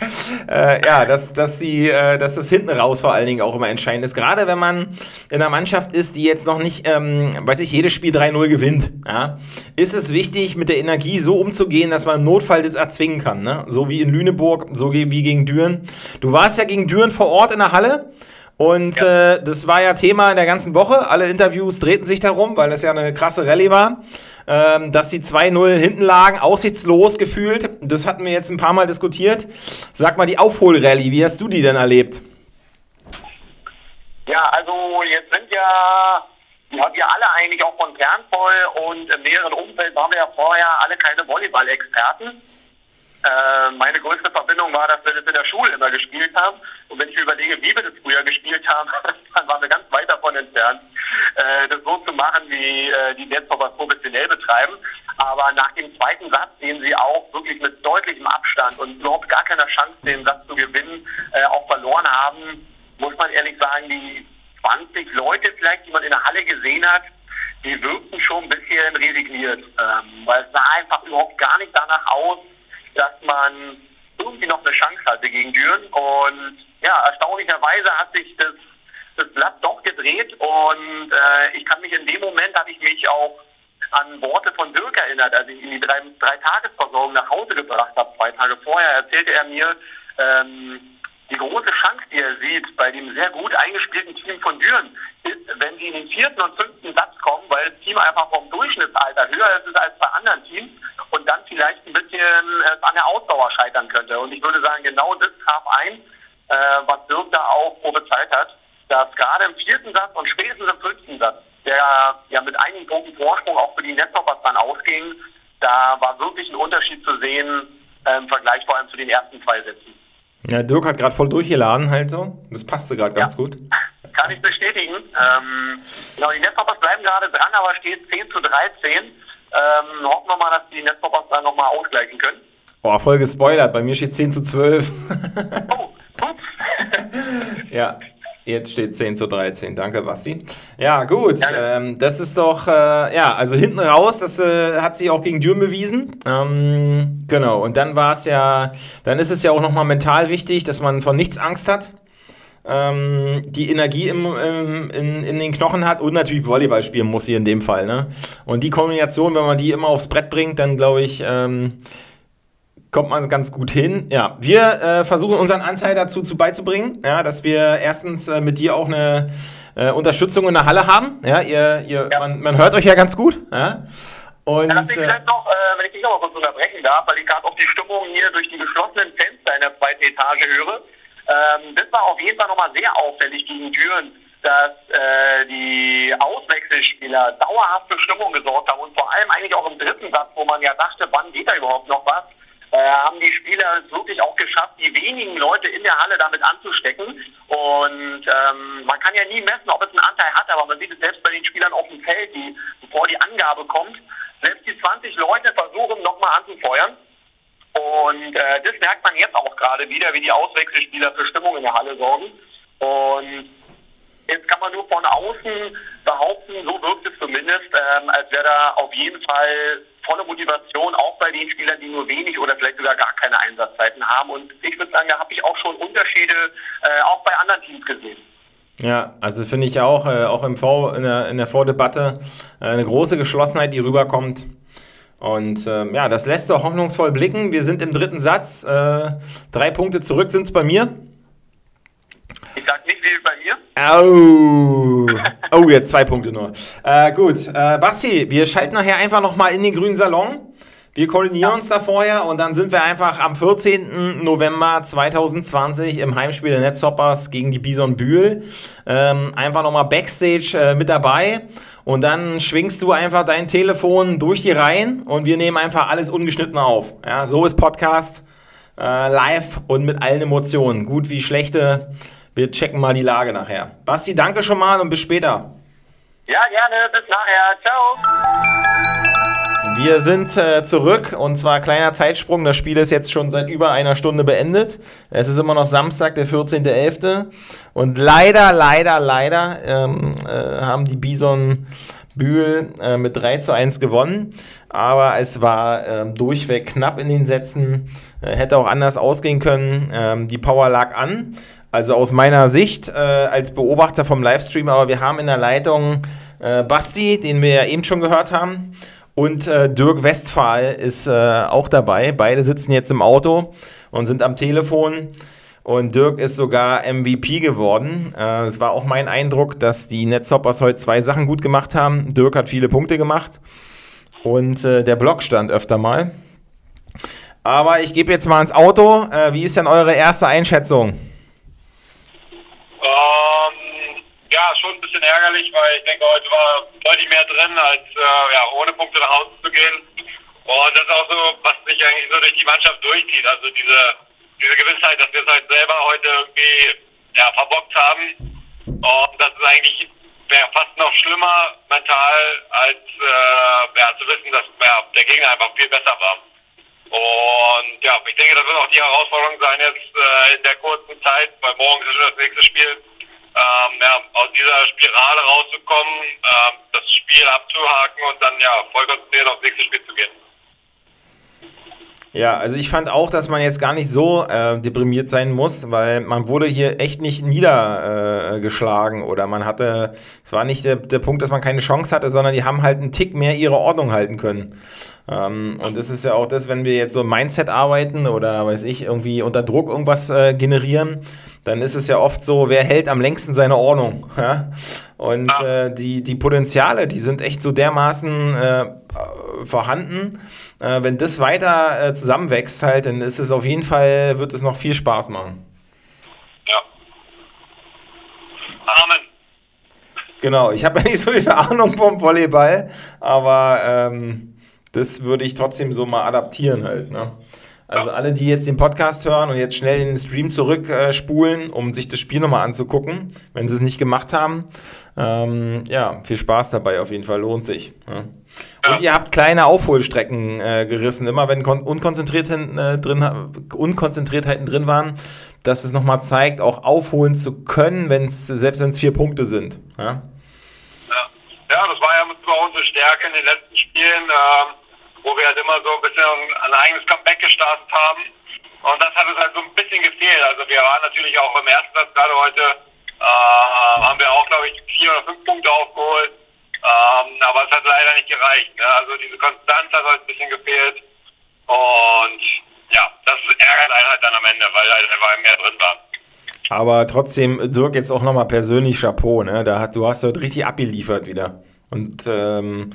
<laughs> äh, ja, dass, dass, sie, äh, dass das hinten raus vor allen Dingen auch immer entscheidend ist. Gerade wenn man in einer Mannschaft ist, die jetzt noch nicht, ähm, weiß ich, jedes Spiel 3-0 gewinnt, ja, ist es wichtig, mit der Energie so umzugehen, dass man im Notfall das erzwingen kann. Ne? So wie in Lüneburg, so wie gegen Düren. Du warst ja gegen Düren vor Ort in der Halle. Und ja. äh, das war ja Thema in der ganzen Woche. Alle Interviews drehten sich darum, weil das ja eine krasse Rallye war. Ähm, dass die 2-0 hinten lagen, aussichtslos gefühlt. Das hatten wir jetzt ein paar Mal diskutiert. Sag mal, die Aufholrallye, wie hast du die denn erlebt? Ja, also jetzt sind ja, ja wir alle eigentlich auch von Kernvoll und im näheren Umfeld waren wir ja vorher alle keine Volleyball-Experten. Äh, meine größte Verbindung war, dass wir das in der Schule immer gespielt haben. Und wenn ich überlege, wie wir das früher gespielt haben, <laughs> dann waren wir ganz weit davon entfernt, äh, das so zu machen, wie äh, die Netzhoppers professionell betreiben. Aber nach dem zweiten Satz, den sie auch wirklich mit deutlichem Abstand und überhaupt gar keiner Chance, den Satz zu gewinnen, äh, auch verloren haben, muss man ehrlich sagen, die 20 Leute vielleicht, die man in der Halle gesehen hat, die wirkten schon ein bisschen resigniert, ähm, weil es sah einfach überhaupt gar nicht danach aus, dass man irgendwie noch eine Chance hatte gegen Düren. Und ja, erstaunlicherweise hat sich das, das Blatt doch gedreht und äh, ich kann mich in dem Moment, habe ich mich auch an Worte von Dirk erinnert, als ich ihn die drei, drei nach Hause gebracht habe, zwei Tage vorher, erzählte er mir, ähm, die große Chance, die er sieht bei dem sehr gut eingespielten Team von Düren, ist, wenn sie in den vierten und fünften Satz kommen, weil das Team einfach vom Durchschnittsalter höher ist als bei anderen Teams und dann vielleicht ein bisschen äh, an der Ausdauer scheitern könnte. Und ich würde sagen, genau das traf ein, äh, was Dirk da auch prophezeit hat, dass gerade im vierten Satz und spätestens im fünften Satz, der ja mit einigen Punkten Vorsprung auch für die Netzhoppers dann ausging, da war wirklich ein Unterschied zu sehen äh, im Vergleich vor allem zu den ersten zwei Sätzen. Ja, Dirk hat gerade voll durchgeladen halt so. Das passte gerade ganz ja. gut. Kann ich bestätigen. Ähm, genau, die Netzhoppers bleiben gerade dran, aber steht 10 zu 13. Ähm, hoffen wir mal, dass die Netzhoppers dann nochmal ausgleichen können. Boah, voll gespoilert. Bei mir steht 10 zu 12. Oh, ups. <laughs> ja. Jetzt steht 10 zu 13. Danke, Basti. Ja, gut. Ähm, das ist doch, äh, ja, also hinten raus, das äh, hat sich auch gegen Düren bewiesen. Ähm, genau. Und dann war es ja, dann ist es ja auch nochmal mental wichtig, dass man von nichts Angst hat. Ähm, die Energie im, im, in, in den Knochen hat und natürlich Volleyball spielen muss hier in dem Fall. Ne? Und die Kombination, wenn man die immer aufs Brett bringt, dann glaube ich, ähm, kommt man ganz gut hin. Ja, wir äh, versuchen unseren Anteil dazu zu beizubringen, ja, dass wir erstens äh, mit dir auch eine äh, Unterstützung in der Halle haben. Ja, ihr, ihr, Ja. Man, man hört euch ja ganz gut. Ja? Und Ja, äh, vielleicht noch, äh, wenn ich dich noch mal kurz unterbrechen darf, weil ich gerade auch die Stimmung hier durch die geschlossenen Fenster in der zweiten Etage höre. Ähm, das war auf jeden Fall nochmal sehr auffällig gegen Türen, dass äh, die Auswechselspieler dauerhaft für Stimmung gesorgt haben und vor allem eigentlich auch im dritten Satz, wo man ja dachte, wann geht da überhaupt noch was, haben die Spieler es wirklich auch geschafft, die wenigen Leute in der Halle damit anzustecken. Und ähm, man kann ja nie messen, ob es einen Anteil hat, aber man sieht es selbst bei den Spielern auf dem Feld, die, bevor die Angabe kommt, selbst die 20 Leute versuchen nochmal anzufeuern. Und äh, das merkt man jetzt auch gerade wieder, wie die Auswechselspieler für Stimmung in der Halle sorgen. Und jetzt kann man nur von außen behaupten, so wirkt es zumindest, ähm, als wäre da auf jeden Fall volle Motivation, auch bei den Spielern, die nur wenig oder vielleicht sogar gar keine Einsatzzeiten haben. Und ich würde sagen, da habe ich auch schon Unterschiede äh, auch bei anderen Teams gesehen. Ja, also finde ich auch, äh, auch im v, in der, in der Vordebatte äh, eine große Geschlossenheit, die rüberkommt. Und ähm, ja, das lässt doch hoffnungsvoll blicken. Wir sind im dritten Satz. Äh, drei Punkte zurück sind es bei mir. Ich sag nicht wie bei mir. Au. Oh, jetzt zwei Punkte nur. Äh, gut, äh, Basti, wir schalten nachher einfach nochmal in den grünen Salon. Wir koordinieren uns da vorher und dann sind wir einfach am 14. November 2020 im Heimspiel der Netzhoppers gegen die Bison Bühl ähm, einfach nochmal Backstage äh, mit dabei und dann schwingst du einfach dein Telefon durch die Reihen und wir nehmen einfach alles ungeschnitten auf. Ja, so ist Podcast äh, live und mit allen Emotionen, gut wie schlechte. Wir checken mal die Lage nachher. Basti, danke schon mal und bis später. Ja, gerne. Bis nachher. Ciao. Wir sind äh, zurück und zwar kleiner Zeitsprung. Das Spiel ist jetzt schon seit über einer Stunde beendet. Es ist immer noch Samstag, der 14.11. Und leider, leider, leider ähm, äh, haben die Bison Bühl äh, mit 3 zu 1 gewonnen. Aber es war ähm, durchweg knapp in den Sätzen. Äh, hätte auch anders ausgehen können. Ähm, die Power lag an. Also aus meiner Sicht äh, als Beobachter vom Livestream. Aber wir haben in der Leitung äh, Basti, den wir ja eben schon gehört haben. Und äh, Dirk Westphal ist äh, auch dabei. Beide sitzen jetzt im Auto und sind am Telefon. Und Dirk ist sogar MVP geworden. Äh, es war auch mein Eindruck, dass die Netzhoppers heute zwei Sachen gut gemacht haben. Dirk hat viele Punkte gemacht und äh, der Block stand öfter mal. Aber ich gebe jetzt mal ins Auto. Wie ist denn eure erste Einschätzung? Ähm, ja, schon ein bisschen ärgerlich, weil ich denke, heute war deutlich mehr drin, als äh, ja, ohne Punkte nach Hause zu gehen. Und das ist auch so, was sich eigentlich so durch die Mannschaft durchzieht. Also diese, diese Gewissheit, dass wir es halt selber heute irgendwie ja, verbockt haben. Und das ist eigentlich wäre fast noch schlimmer mental, als äh, ja, zu wissen, dass ja, der Gegner einfach viel besser war. Und ja, ich denke, das wird auch die Herausforderung sein, jetzt äh, in der kurzen Zeit, weil morgen ist schon das nächste Spiel, ähm, ja, aus dieser Spirale rauszukommen, ähm, das Spiel abzuhaken und dann ja voll konzentriert aufs nächste Spiel zu gehen. Ja, also ich fand auch, dass man jetzt gar nicht so äh, deprimiert sein muss, weil man wurde hier echt nicht niedergeschlagen äh, oder man hatte, es war nicht der, der Punkt, dass man keine Chance hatte, sondern die haben halt einen Tick mehr ihre Ordnung halten können. Ähm, und es ist ja auch das, wenn wir jetzt so Mindset arbeiten oder weiß ich, irgendwie unter Druck irgendwas äh, generieren, dann ist es ja oft so, wer hält am längsten seine Ordnung. Ja? Und äh, die, die Potenziale, die sind echt so dermaßen äh, vorhanden. Äh, wenn das weiter äh, zusammenwächst, halt, dann ist es auf jeden Fall, wird es noch viel Spaß machen. Ja. Amen. Genau, ich habe <laughs> ja nicht so viel Ahnung vom Volleyball, aber ähm, das würde ich trotzdem so mal adaptieren halt. Ne? Also alle, die jetzt den Podcast hören und jetzt schnell in den Stream zurückspulen, äh, um sich das Spiel nochmal anzugucken, wenn sie es nicht gemacht haben. Ähm, ja, viel Spaß dabei auf jeden Fall, lohnt sich. Ja. Und ihr habt kleine Aufholstrecken äh, gerissen, immer wenn Kon Unkonzentriertheiten, äh, drin, Unkonzentriertheiten drin waren, dass es nochmal zeigt, auch aufholen zu können, wenn's, selbst wenn es vier Punkte sind. Ja? ja? Ja, das war ja mit unsere Stärke in den letzten Spielen. Ähm wo wir halt immer so ein bisschen ein eigenes Comeback gestartet haben. Und das hat uns halt so ein bisschen gefehlt. Also wir waren natürlich auch im ersten Satz gerade heute, äh, haben wir auch, glaube ich, vier oder fünf Punkte aufgeholt. Ähm, aber es hat leider nicht gereicht. Ne? Also diese Konstanz hat halt ein bisschen gefehlt. Und ja, das ärgert einen halt dann am Ende, weil halt einfach mehr drin war. Aber trotzdem, Dirk, jetzt auch nochmal persönlich Chapeau, ne? Da hat, du hast dort richtig abgeliefert wieder. Und ähm,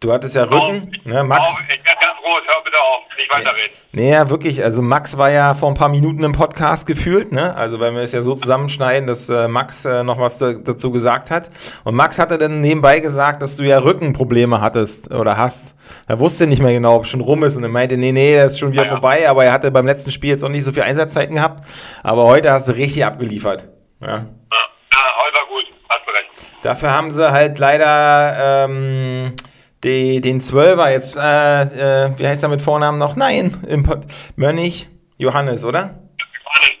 Du hattest ja Rücken, oh, ne, Max. Oh, ich werde ganz rot, hör bitte auf, nicht weiterreden. Nee, ja, wirklich, also Max war ja vor ein paar Minuten im Podcast gefühlt, ne? Also weil wir es ja so zusammenschneiden, dass äh, Max äh, noch was da, dazu gesagt hat. Und Max hatte dann nebenbei gesagt, dass du ja Rückenprobleme hattest oder hast. Er wusste nicht mehr genau, ob es schon rum ist und er meinte, nee, nee, das ist schon wieder ja, vorbei, aber er hatte beim letzten Spiel jetzt auch nicht so viel Einsatzzeiten gehabt. Aber heute hast du richtig abgeliefert. Ja. ja. Ja, heute war gut, hast du recht. Dafür haben sie halt leider ähm, die, den Zwölfer jetzt, äh, äh, wie heißt er mit Vornamen noch? Nein, Import, Mönnig Johannes, oder?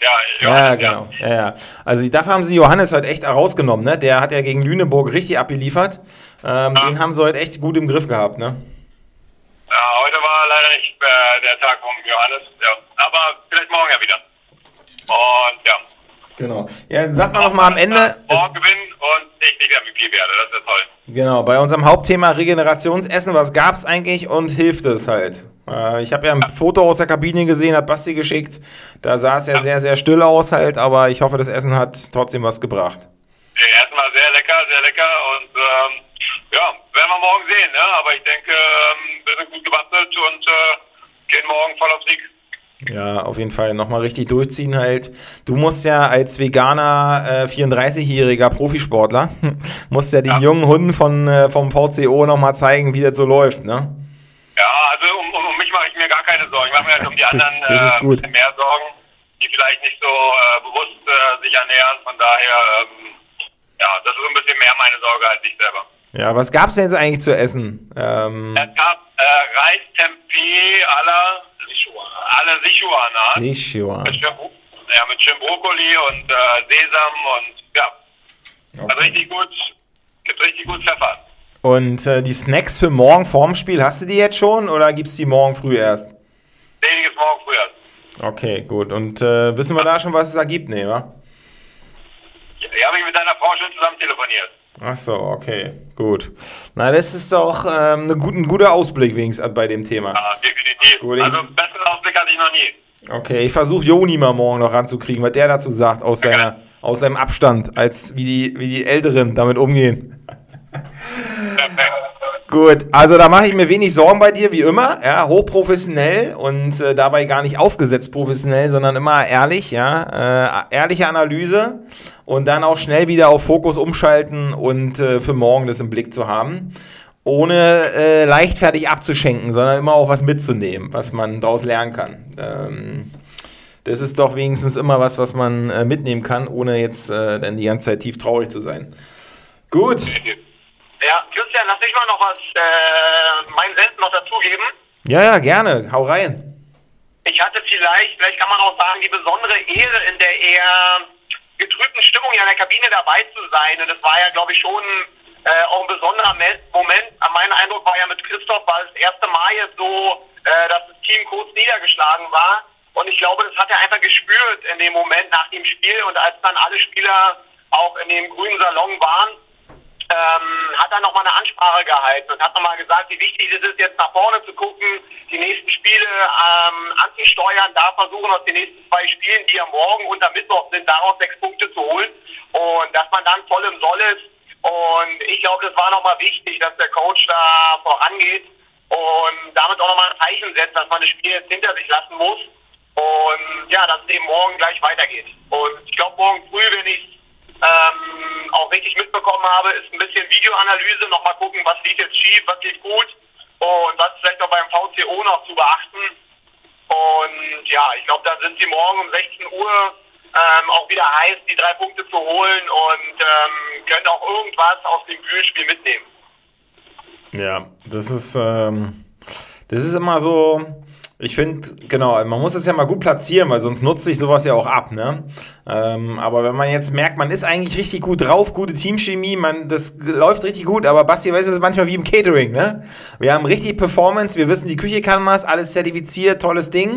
Ja, Johannes, ja, genau. Ja. ja. Also dafür haben sie Johannes halt echt rausgenommen, ne? Der hat ja gegen Lüneburg richtig abgeliefert. Ähm. Den haben sie heute echt gut im Griff gehabt, ne? Ja, heute war leider nicht äh, der Tag vom Johannes, ja. Aber vielleicht morgen ja wieder. Und ja. Genau. Ja, sag mal nochmal am Ende. Morgen gewinnen und ich nicht MVP werde, das ist toll. Genau, bei unserem Hauptthema Regenerationsessen, was gab es eigentlich und hilft es halt? Äh, ich habe ja ein ja. Foto aus der Kabine gesehen, hat Basti geschickt. Da sah es ja, ja, sehr, sehr still aus halt, aber ich hoffe, das Essen hat trotzdem was gebracht. Erstmal sehr lecker, sehr lecker und ähm, ja, werden wir morgen sehen, ne? aber ich denke, ähm, wir sind gut gebastelt und äh, gehen morgen voll auf Sieg. Ja, auf jeden Fall nochmal richtig durchziehen halt. Du musst ja als veganer äh, 34-jähriger Profisportler, <laughs> musst ja den ja. jungen Hunden von, äh, vom VCO nochmal zeigen, wie das so läuft, ne? Ja, also um, um, um mich mache ich mir gar keine Sorgen. Ich mache mir halt um die <laughs> anderen das, das äh, mehr Sorgen, die vielleicht nicht so äh, bewusst äh, sich ernähren. Von daher, ähm, ja, das ist ein bisschen mehr meine Sorge als ich selber. Ja, was gab es denn jetzt eigentlich zu essen? Ähm, es gab äh, Reis Tempeh aller alle Sichuan-Art. Sichuan. Mit schön, ja, mit schön Brokkoli und äh, Sesam und ja. Okay. Also richtig gut, gibt richtig gut Pfeffer. Und äh, die Snacks für morgen vorm Spiel, hast du die jetzt schon oder gibt es die morgen früh erst? Nee, die gibt morgen früh erst. Okay, gut. Und äh, wissen wir da schon, was es da gibt? Nee, wa? Ja, habe ich mit deiner Frau schon zusammen telefoniert. Ach so, okay, gut. Na, das ist doch ähm, eine gut, ein guter Ausblick wenigstens bei dem Thema. Ja, definitiv. Gut, also einen besseren Ausblick hatte ich noch nie. Okay, ich versuche Joni mal morgen noch ranzukriegen, was der dazu sagt, aus, okay. seiner, aus seinem Abstand, als wie die, wie die Älteren damit umgehen. Gut, also da mache ich mir wenig Sorgen bei dir, wie immer, ja, hochprofessionell und äh, dabei gar nicht aufgesetzt professionell, sondern immer ehrlich, ja, äh, ehrliche Analyse und dann auch schnell wieder auf Fokus umschalten und äh, für morgen das im Blick zu haben, ohne äh, leichtfertig abzuschenken, sondern immer auch was mitzunehmen, was man daraus lernen kann. Ähm, das ist doch wenigstens immer was, was man äh, mitnehmen kann, ohne jetzt äh, dann die ganze Zeit tief traurig zu sein. Gut. Ja, Christian, lass mich mal noch was, äh, mein Senf noch dazugeben. Ja, ja, gerne. Hau rein. Ich hatte vielleicht, vielleicht kann man auch sagen, die besondere Ehre in der eher getrübten Stimmung ja in der Kabine dabei zu sein. Und das war ja, glaube ich, schon äh, auch ein besonderer Moment. Mein Eindruck war ja mit Christoph, war das erste Mal jetzt so, äh, dass das Team kurz niedergeschlagen war. Und ich glaube, das hat er einfach gespürt in dem Moment nach dem Spiel. Und als dann alle Spieler auch in dem grünen Salon waren, ähm, hat er nochmal eine Ansprache gehalten und hat nochmal gesagt, wie wichtig es ist, jetzt nach vorne zu gucken, die nächsten Spiele ähm, anzusteuern, da versuchen aus den nächsten zwei Spielen, die ja morgen und am Mittwoch sind, daraus sechs Punkte zu holen und dass man dann voll im Soll ist. Und ich glaube, das war nochmal wichtig, dass der Coach da vorangeht und damit auch nochmal ein Zeichen setzt, dass man das Spiel jetzt hinter sich lassen muss. Und ja, dass es eben morgen gleich weitergeht. Und ich glaube, morgen früh, wenn ich ähm, auch richtig mitbekommen habe, ist ein bisschen Videoanalyse, nochmal gucken, was lief jetzt schief, was lief gut und was vielleicht auch beim VCO noch zu beachten. Und ja, ich glaube, da sind sie morgen um 16 Uhr ähm, auch wieder heiß, die drei Punkte zu holen und ähm, können auch irgendwas aus dem Bühlspiel mitnehmen. Ja, das ist, ähm, das ist immer so, ich finde, genau, man muss es ja mal gut platzieren, weil sonst nutzt sich sowas ja auch ab, ne? Ähm, aber wenn man jetzt merkt, man ist eigentlich richtig gut drauf, gute Teamchemie, man, das läuft richtig gut, aber Basti, es ist manchmal wie im Catering, ne? Wir haben richtig Performance, wir wissen, die Küche kann was, alles zertifiziert, tolles Ding.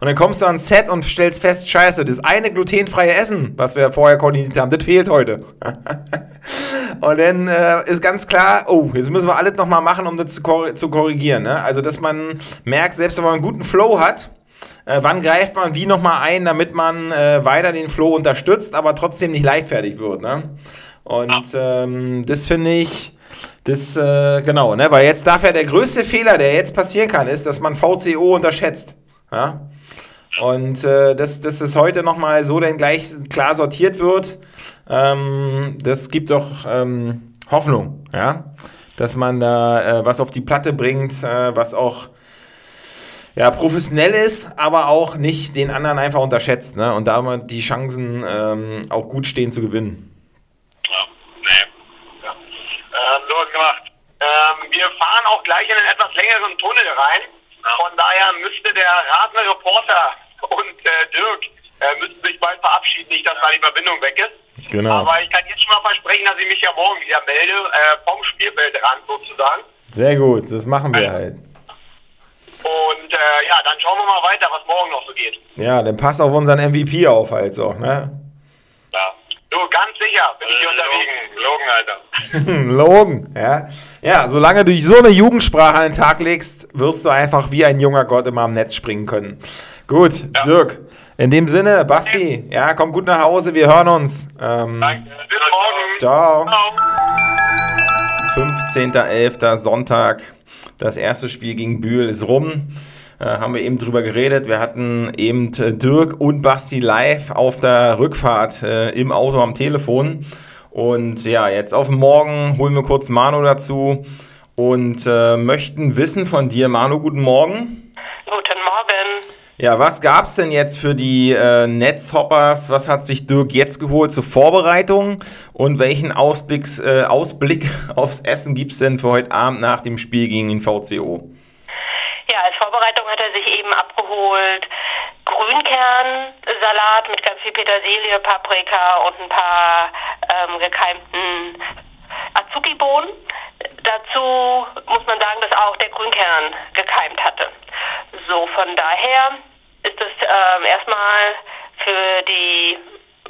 Und dann kommst du ans Set und stellst fest, scheiße, das eine glutenfreie Essen, was wir vorher koordiniert haben, das fehlt heute. <laughs> und dann äh, ist ganz klar, oh, jetzt müssen wir alles nochmal machen, um das zu, kor zu korrigieren, ne? Also, dass man merkt, selbst wenn man einen guten Flow hat, äh, wann greift man wie nochmal ein, damit man äh, weiter den Flow unterstützt, aber trotzdem nicht leichtfertig wird. Ne? Und ähm, das finde ich, das, äh, genau, ne? weil jetzt darf ja der größte Fehler, der jetzt passieren kann, ist, dass man VCO unterschätzt. Ja? Und äh, dass, dass das heute nochmal so dann gleich klar sortiert wird, ähm, das gibt doch ähm, Hoffnung, ja, dass man da äh, was auf die Platte bringt, äh, was auch ja, professionell ist, aber auch nicht den anderen einfach unterschätzt. Ne? Und da die Chancen ähm, auch gut stehen zu gewinnen. Ja, nee. Ja. So was gemacht. Ähm, wir fahren auch gleich in einen etwas längeren Tunnel rein. Von daher müsste der Radner Reporter <laughs> und äh, Dirk äh, müssten sich bald verabschieden, nicht, dass da die Verbindung weg ist. Genau. Aber ich kann jetzt schon mal versprechen, dass ich mich ja morgen wieder melde, äh, vom Spielfeldrand sozusagen. Sehr gut, das machen wir halt. Und äh, ja, dann schauen wir mal weiter, was morgen noch so geht. Ja, dann pass auf unseren MVP auf halt so, ne? Ja. Du, ganz sicher bin ich hier Logen, unterwegs. Logen, Alter. <laughs> Logen, ja. Ja, solange du so eine Jugendsprache an den Tag legst, wirst du einfach wie ein junger Gott immer am Netz springen können. Gut, Ja. Dirk. In dem Sinne, Basti, ja, komm gut nach Hause, wir hören uns. Ähm, Danke. Bis morgen. ciao. Ciao. 15.11. Sonntag. Das erste Spiel gegen Bühl ist rum. Äh, haben wir eben drüber geredet. Wir hatten eben äh, Dirk und Basti live auf der Rückfahrt äh, im Auto am Telefon. Und ja, jetzt auf Morgen holen wir kurz Manu dazu und äh, möchten wissen von dir, Manu, guten Morgen. Guten Morgen. Ja, was gab's denn jetzt für die äh, Netzhoppers? Was hat sich Dirk jetzt geholt zur Vorbereitung? Und welchen Ausblick, äh, Ausblick <laughs> aufs Essen gibt's denn für heute Abend nach dem Spiel gegen den VCO? Ja, als Vorbereitung hat er sich eben abgeholt Grünkernsalat mit ganz viel Petersilie, Paprika und ein paar ähm, gekeimten Azuki-Bohnen. Dazu muss man sagen, dass auch der Grünkern gekeimt hatte. So, von daher ist es ähm, erstmal für die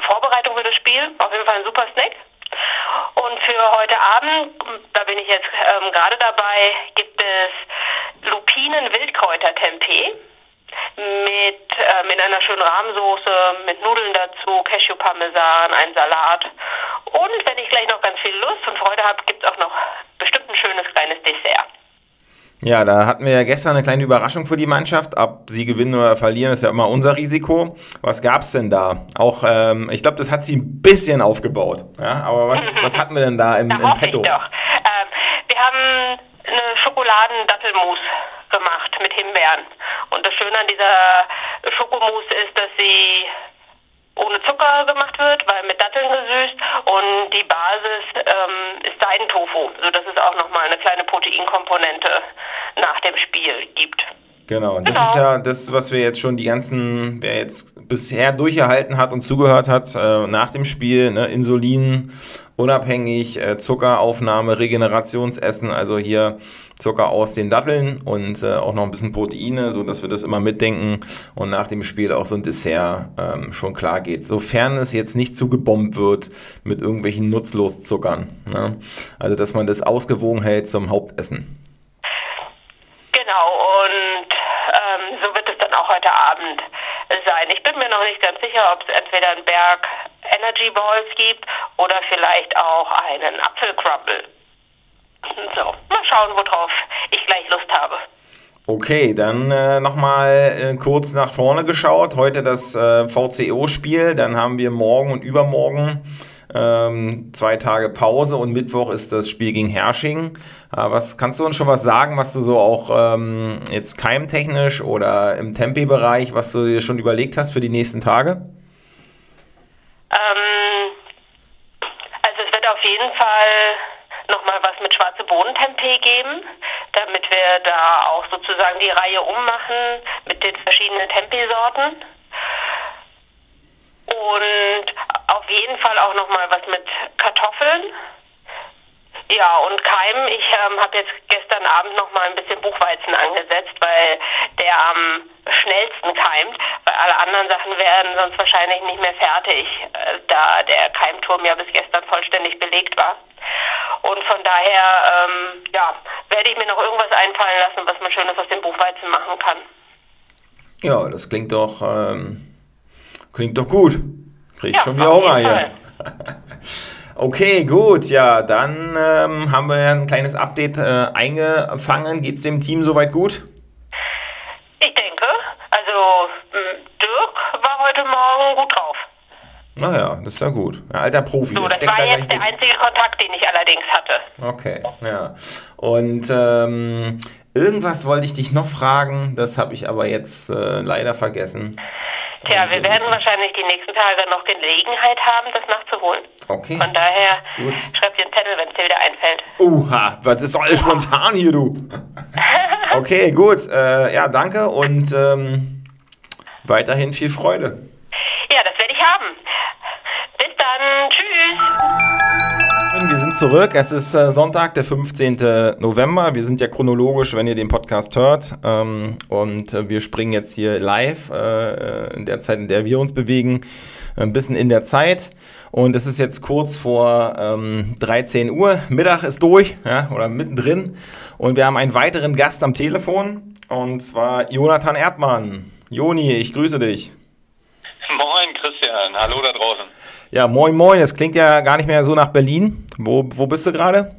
Vorbereitung für das Spiel auf jeden Fall ein super Snack. Und für heute Abend, da bin ich jetzt ähm, gerade dabei, gibt es Lupinen-Wildkräuter-Tempeh mit ähm, in einer schönen Rahmsoße, mit Nudeln dazu, Cashew-Parmesan, ein Salat. Und wenn ich gleich noch ganz viel Lust und Freude habe, gibt es auch noch bestimmt ein schönes kleines Dessert. Ja, da hatten wir ja gestern eine kleine Überraschung für die Mannschaft. Ob sie gewinnen oder verlieren, ist ja immer unser Risiko. Was gab's denn da? Auch, ähm, ich glaube, das hat sie ein bisschen aufgebaut. Ja, aber was, <laughs> was hatten wir denn da im, Da im Petto? Ähm, wir haben eine Schokoladen-Dattelmus gemacht mit Himbeeren. Und das Schöne an dieser Schokomousse ist, dass sie ohne Zucker gemacht wird, weil mit Datteln gesüßt und die Basis ähm, ist Seidentofu, sodass es auch nochmal eine kleine Proteinkomponente nach dem Spiel gibt. Genau, und das Genau. ist ja das, was wir jetzt schon die ganzen, wer jetzt bisher durcherhalten hat und zugehört hat, äh, nach dem Spiel, ne, Insulin, unabhängig, äh, Zuckeraufnahme, Regenerationsessen, also hier Zucker aus den Datteln und äh, auch noch ein bisschen Proteine, so dass wir das immer mitdenken und nach dem Spiel auch so ein Dessert ähm, schon klar geht. Sofern es jetzt nicht zugebombt wird mit irgendwelchen Nutzloszuckern. Ne? Also, dass man das ausgewogen hält zum Hauptessen. Genau, und ähm, so wird es dann auch heute Abend sein. Ich bin mir noch nicht ganz sicher, ob es entweder einen Berg Energy Balls gibt oder vielleicht auch einen Apfelcrumble. <laughs> So, mal schauen, worauf ich gleich Lust habe. Okay, dann äh, nochmal äh, kurz nach vorne geschaut. Heute das äh, VCO-Spiel. Dann haben wir morgen und übermorgen Ähm, zwei Tage Pause und Mittwoch ist das Spiel gegen Hersching. Äh, was kannst du uns schon was sagen, was du so auch ähm, jetzt keimtechnisch oder im Tempi-Bereich, was du dir schon überlegt hast für die nächsten Tage? Ähm, also es wird auf jeden Fall nochmal was mit schwarze Bohnentempeh geben, damit wir da auch sozusagen die Reihe ummachen mit den verschiedenen Tempeh-Sorten. Und auf jeden Fall auch nochmal was mit Kartoffeln. Ja, und Keim, ich ähm, habe jetzt gestern Abend nochmal ein bisschen Buchweizen angesetzt, weil der am schnellsten keimt, weil alle anderen Sachen werden sonst wahrscheinlich nicht mehr fertig, äh, da der Keimturm ja bis gestern vollständig belegt war. Und von daher, ähm, ja, werde ich mir noch irgendwas einfallen lassen, was man Schönes aus dem Buchweizen machen kann. Ja, das klingt doch, ähm, klingt doch gut. Krieg Ja, schon wieder Hunger hier. <laughs> Okay, gut, ja, dann ähm, haben wir ja ein kleines Update äh, eingefangen. Geht's dem Team soweit gut? Ich denke, also m, Dirk war heute Morgen gut drauf. Naja, das ist ja gut. Alter Profi, So, das steckt war da jetzt der einzige Kontakt, den ich allerdings hatte. Okay, ja. Und ähm, irgendwas wollte ich dich noch fragen, das habe ich aber jetzt äh, leider vergessen. Tja, wir werden wahrscheinlich die nächsten Tage noch Gelegenheit haben, das nachzuholen. Okay. Von daher Gut. schreib dir einen Zettel, wenn es dir wieder einfällt. Uha, was ist alles spontan hier, du? <laughs> Okay, gut. Äh, ja, danke und ähm, weiterhin viel Freude. Ja, das werde ich haben. Bis dann. Tschüss. Wir sind zurück. Es ist äh, Sonntag, der 15. November. Wir sind ja chronologisch, wenn ihr den Podcast hört. Ähm, und äh, wir springen jetzt hier live äh, in der Zeit, in der wir uns bewegen, ein bisschen in der Zeit. Und es ist jetzt kurz vor ähm, 13 Uhr. Mittag ist durch, ja, oder mittendrin. Und wir haben einen weiteren Gast am Telefon. Und zwar Jonathan Erdmann. Joni, ich grüße dich. Moin Christian, hallo da draußen. Ja, moin, moin. Das klingt ja gar nicht mehr so nach Berlin. Wo, wo bist du gerade?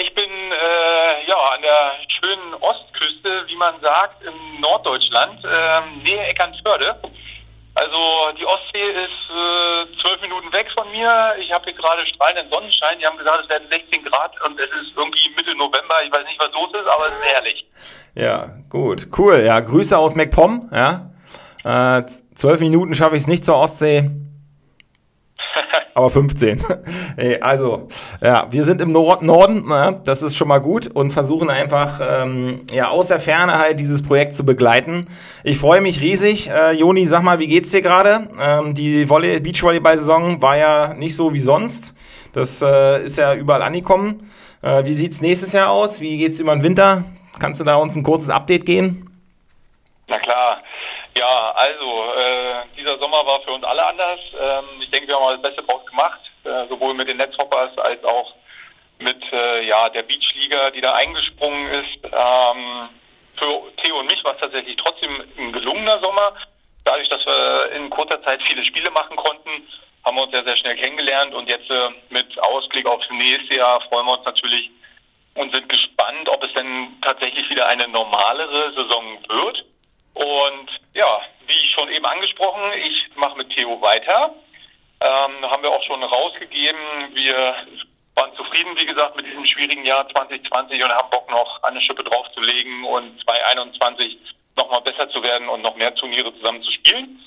Ich bin äh, ja an der schönen Ostküste, wie man sagt, in Norddeutschland, ähm, Nähe Eckernförde. Also die Ostsee ist äh, zwölf Minuten weg von mir. Ich habe hier gerade strahlenden Sonnenschein. Die haben gesagt, es werden 16 Grad und es ist irgendwie Mitte November. Ich weiß nicht, was los ist, aber es ist herrlich. Ja, gut, cool. Ja, Grüße aus MacPom. Ja, äh, zwölf Minuten schaffe ich es nicht zur Ostsee, <laughs> aber 15. <laughs> Ey, also, ja, wir sind im Nord Norden, ne? das ist schon mal gut und versuchen einfach ähm, ja aus der Ferne halt dieses Projekt zu begleiten. Ich freue mich riesig. Äh, Joni, sag mal, wie geht's dir gerade? Ähm, die Volley Beachvolleyball-Saison war ja nicht so wie sonst. Das äh, ist ja überall angekommen. Äh, wie sieht's nächstes Jahr aus? Wie geht's über den Winter? Kannst du da uns ein kurzes Update geben? Na klar. Ja, also äh, dieser Sommer war für uns alle anders. Ähm, ich denke, wir haben das Beste draus gemacht, äh, sowohl mit den Netzhoppers als auch mit äh, ja, der Beachliga, die da eingesprungen ist. Ähm, für Theo und mich war es tatsächlich trotzdem ein gelungener Sommer. Dadurch, dass wir in kurzer Zeit viele Spiele machen konnten, haben wir uns sehr, sehr schnell kennengelernt und jetzt äh, mit Ausblick aufs nächste Jahr freuen wir uns natürlich und sind gespannt, ob es denn tatsächlich wieder eine normalere Saison wird. Und ja, wie schon eben angesprochen, ich mache mit Theo weiter. Ähm, haben wir auch schon rausgegeben. Wir waren zufrieden, wie gesagt, mit diesem schwierigen Jahr 2020 und haben Bock noch eine Schippe draufzulegen und 2021 nochmal besser zu werden und noch mehr Turniere zusammen zu spielen.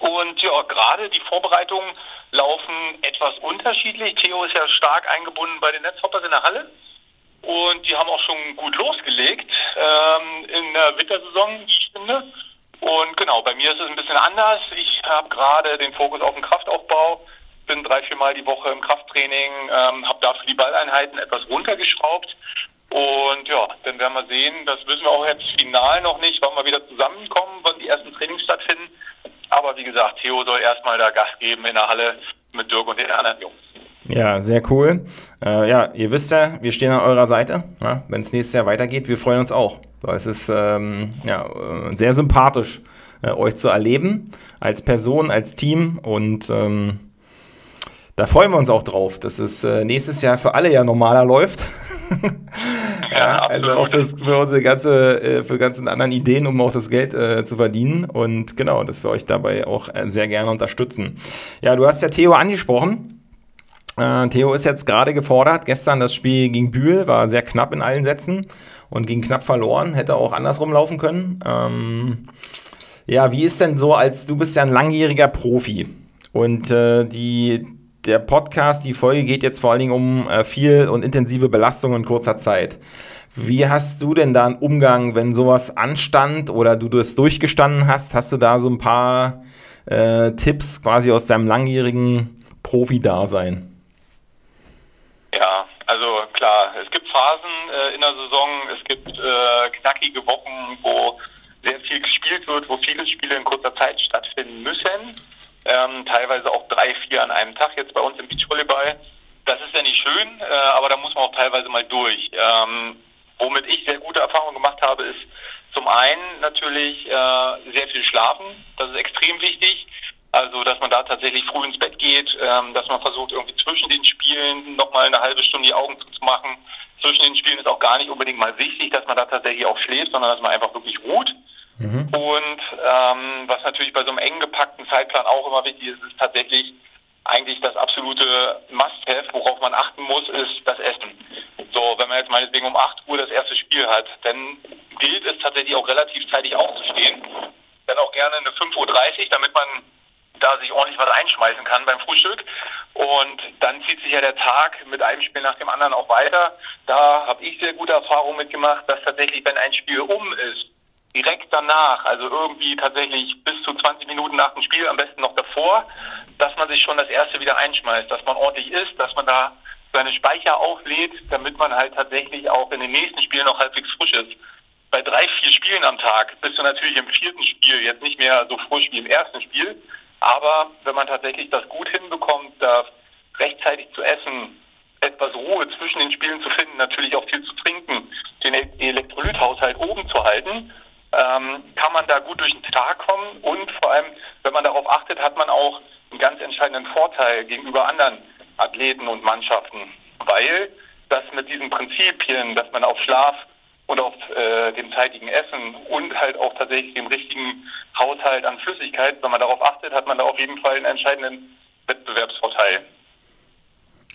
Und ja, gerade die Vorbereitungen laufen etwas unterschiedlich. Theo ist ja stark eingebunden bei den Netzhoppers in der Halle. Und die haben auch schon gut losgelegt ähm, in der Wintersaison, ich finde. Und genau, bei mir ist es ein bisschen anders. Ich habe gerade den Fokus auf den Kraftaufbau, bin drei, viermal die Woche im Krafttraining, ähm, habe dafür die Balleinheiten etwas runtergeschraubt. Und ja, dann werden wir sehen, das wissen wir auch jetzt final noch nicht, wann wir wieder zusammenkommen, wann die ersten Trainings stattfinden. Aber wie gesagt, Theo soll erstmal da Gas geben in der Halle mit Dirk und den anderen Jungs. Ja, sehr cool. Äh, ja, ihr wisst ja, wir stehen an eurer Seite. Ja, Wenn es nächstes Jahr weitergeht, wir freuen uns auch. Weil es ist ähm, ja, äh, sehr sympathisch, äh, euch zu erleben, als Person, als Team. Und ähm, da freuen wir uns auch drauf, dass es äh, nächstes Jahr für alle ja normaler läuft. <laughs> ja, also auch fürs, für unsere ganze, äh, für ganzen anderen Ideen, um auch das Geld äh, zu verdienen. Und genau, dass wir euch dabei auch äh, sehr gerne unterstützen. Ja, du hast ja Theo angesprochen. Äh, Theo ist jetzt gerade gefordert. Gestern das Spiel gegen Bühl war sehr knapp in allen Sätzen und ging knapp verloren. Hätte auch andersrum laufen können. Ähm, ja, wie ist denn so, als du bist ja ein langjähriger Profi und äh, die, der Podcast, die Folge geht jetzt vor allen Dingen um äh, viel und intensive Belastung in kurzer Zeit. Wie hast du denn da einen Umgang, wenn sowas anstand oder du das durchgestanden hast? Hast du da so ein paar äh, Tipps quasi aus deinem langjährigen Profi-Dasein? Ja, also klar, es gibt Phasen äh, in der Saison, es gibt äh, knackige Wochen, wo sehr viel gespielt wird, wo viele Spiele in kurzer Zeit stattfinden müssen. Ähm, teilweise auch drei, vier an einem Tag jetzt bei uns im Beachvolleyball. Das ist ja nicht schön, äh, aber da muss man auch teilweise mal durch. Ähm, womit ich sehr gute Erfahrungen gemacht habe, ist zum einen natürlich äh, sehr viel Schlafen. Das ist extrem wichtig. Also, dass man da tatsächlich früh ins Bett geht, ähm, dass man versucht, irgendwie zwischen den Spielen nochmal eine halbe Stunde die Augen zuzumachen. Zwischen den Spielen ist auch gar nicht unbedingt mal wichtig, dass man da tatsächlich auch schläft, sondern dass man einfach wirklich ruht. Mhm. Und ähm, was natürlich bei so einem eng gepackten Zeitplan auch immer wichtig ist, ist tatsächlich eigentlich das absolute Must-Have, worauf man achten muss, ist das Essen. So, wenn man jetzt meinetwegen um 8 Uhr das erste Spiel hat, dann gilt es tatsächlich auch relativ zeitig aufzustehen. Dann auch gerne eine 5.30 Uhr, damit man da sich ordentlich was einschmeißen kann beim Frühstück. Und dann zieht sich ja der Tag mit einem Spiel nach dem anderen auch weiter. Da habe ich sehr gute Erfahrungen mitgemacht, dass tatsächlich, wenn ein Spiel um ist, direkt danach, also irgendwie tatsächlich bis zu 20 Minuten nach dem Spiel, am besten noch davor, dass man sich schon das erste wieder einschmeißt, dass man ordentlich isst, dass man da seine Speicher auflädt, damit man halt tatsächlich auch in den nächsten Spielen noch halbwegs frisch ist. Bei drei, vier Spielen am Tag bist du natürlich im vierten Spiel jetzt nicht mehr so frisch wie im ersten Spiel. Aber wenn man tatsächlich das gut hinbekommt, da rechtzeitig zu essen, etwas Ruhe zwischen den Spielen zu finden, natürlich auch viel zu trinken, den Elektrolythaushalt oben zu halten, ähm, kann man da gut durch den Tag kommen. Und vor allem, wenn man darauf achtet, hat man auch einen ganz entscheidenden Vorteil gegenüber anderen Athleten und Mannschaften, weil das mit diesen Prinzipien, dass man auf Schlaf und auf äh, dem zeitigen Essen und halt auch tatsächlich dem richtigen Haushalt an Flüssigkeit, wenn man darauf achtet, hat man da auf jeden Fall einen entscheidenden Wettbewerbsvorteil.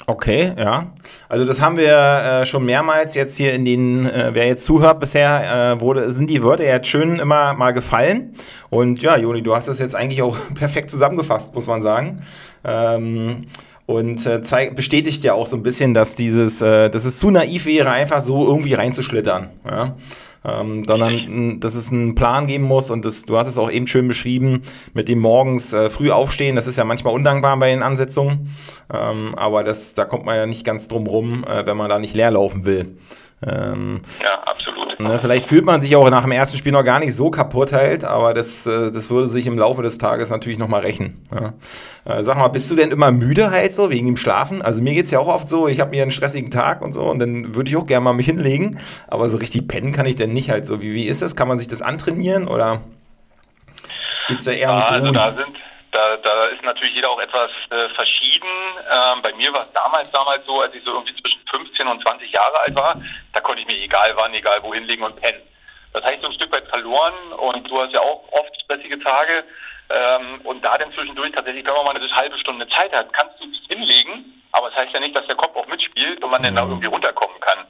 Okay, ja. Also das haben wir äh, schon mehrmals jetzt hier in den, äh, wer jetzt zuhört bisher, äh, wurde, sind die Wörter jetzt schön immer mal gefallen. Und ja, Joni, du hast das jetzt eigentlich auch <laughs> perfekt zusammengefasst, muss man sagen. Ähm, und äh, zeig, bestätigt ja auch so ein bisschen, dass dieses, äh, dass es zu naiv wäre, einfach so irgendwie reinzuschlittern. Ja? Ähm, sondern dass es einen Plan geben muss und das, du hast es auch eben schön beschrieben mit dem morgens äh, früh aufstehen. Das ist ja manchmal undankbar bei den Ansetzungen, ähm, aber das, da kommt man ja nicht ganz drum rum, äh, wenn man da nicht leer laufen will. Ähm, ja, absolut. Ne, vielleicht fühlt man sich auch nach dem ersten Spiel noch gar nicht so kaputt halt, aber das, äh, das würde sich im Laufe des Tages natürlich nochmal rächen. Ja. Äh, sag mal, bist du denn immer müde halt so wegen dem Schlafen? Also mir geht es ja auch oft so, ich habe mir einen stressigen Tag und so und dann würde ich auch gerne mal mich hinlegen, aber so richtig pennen kann ich denn nicht halt so. Wie, wie ist das? Kann man sich das antrainieren oder geht es da eher ums also da sind da, da ist natürlich jeder auch etwas äh, verschieden. Ähm, bei mir war es damals, damals so, als ich so irgendwie zwischen 15 und 20 Jahre alt war, da konnte ich mir egal wann, egal wohin legen und pennen. Das heißt, so ein Stück weit verloren und du hast ja auch oft stressige Tage. Ähm, und da dann zwischendurch tatsächlich, wenn man mal eine halbe Stunde Zeit hat, kannst du dich hinlegen, aber es das heißt ja nicht, dass der Kopf auch mitspielt und man dann da mhm. irgendwie runterkommen kann.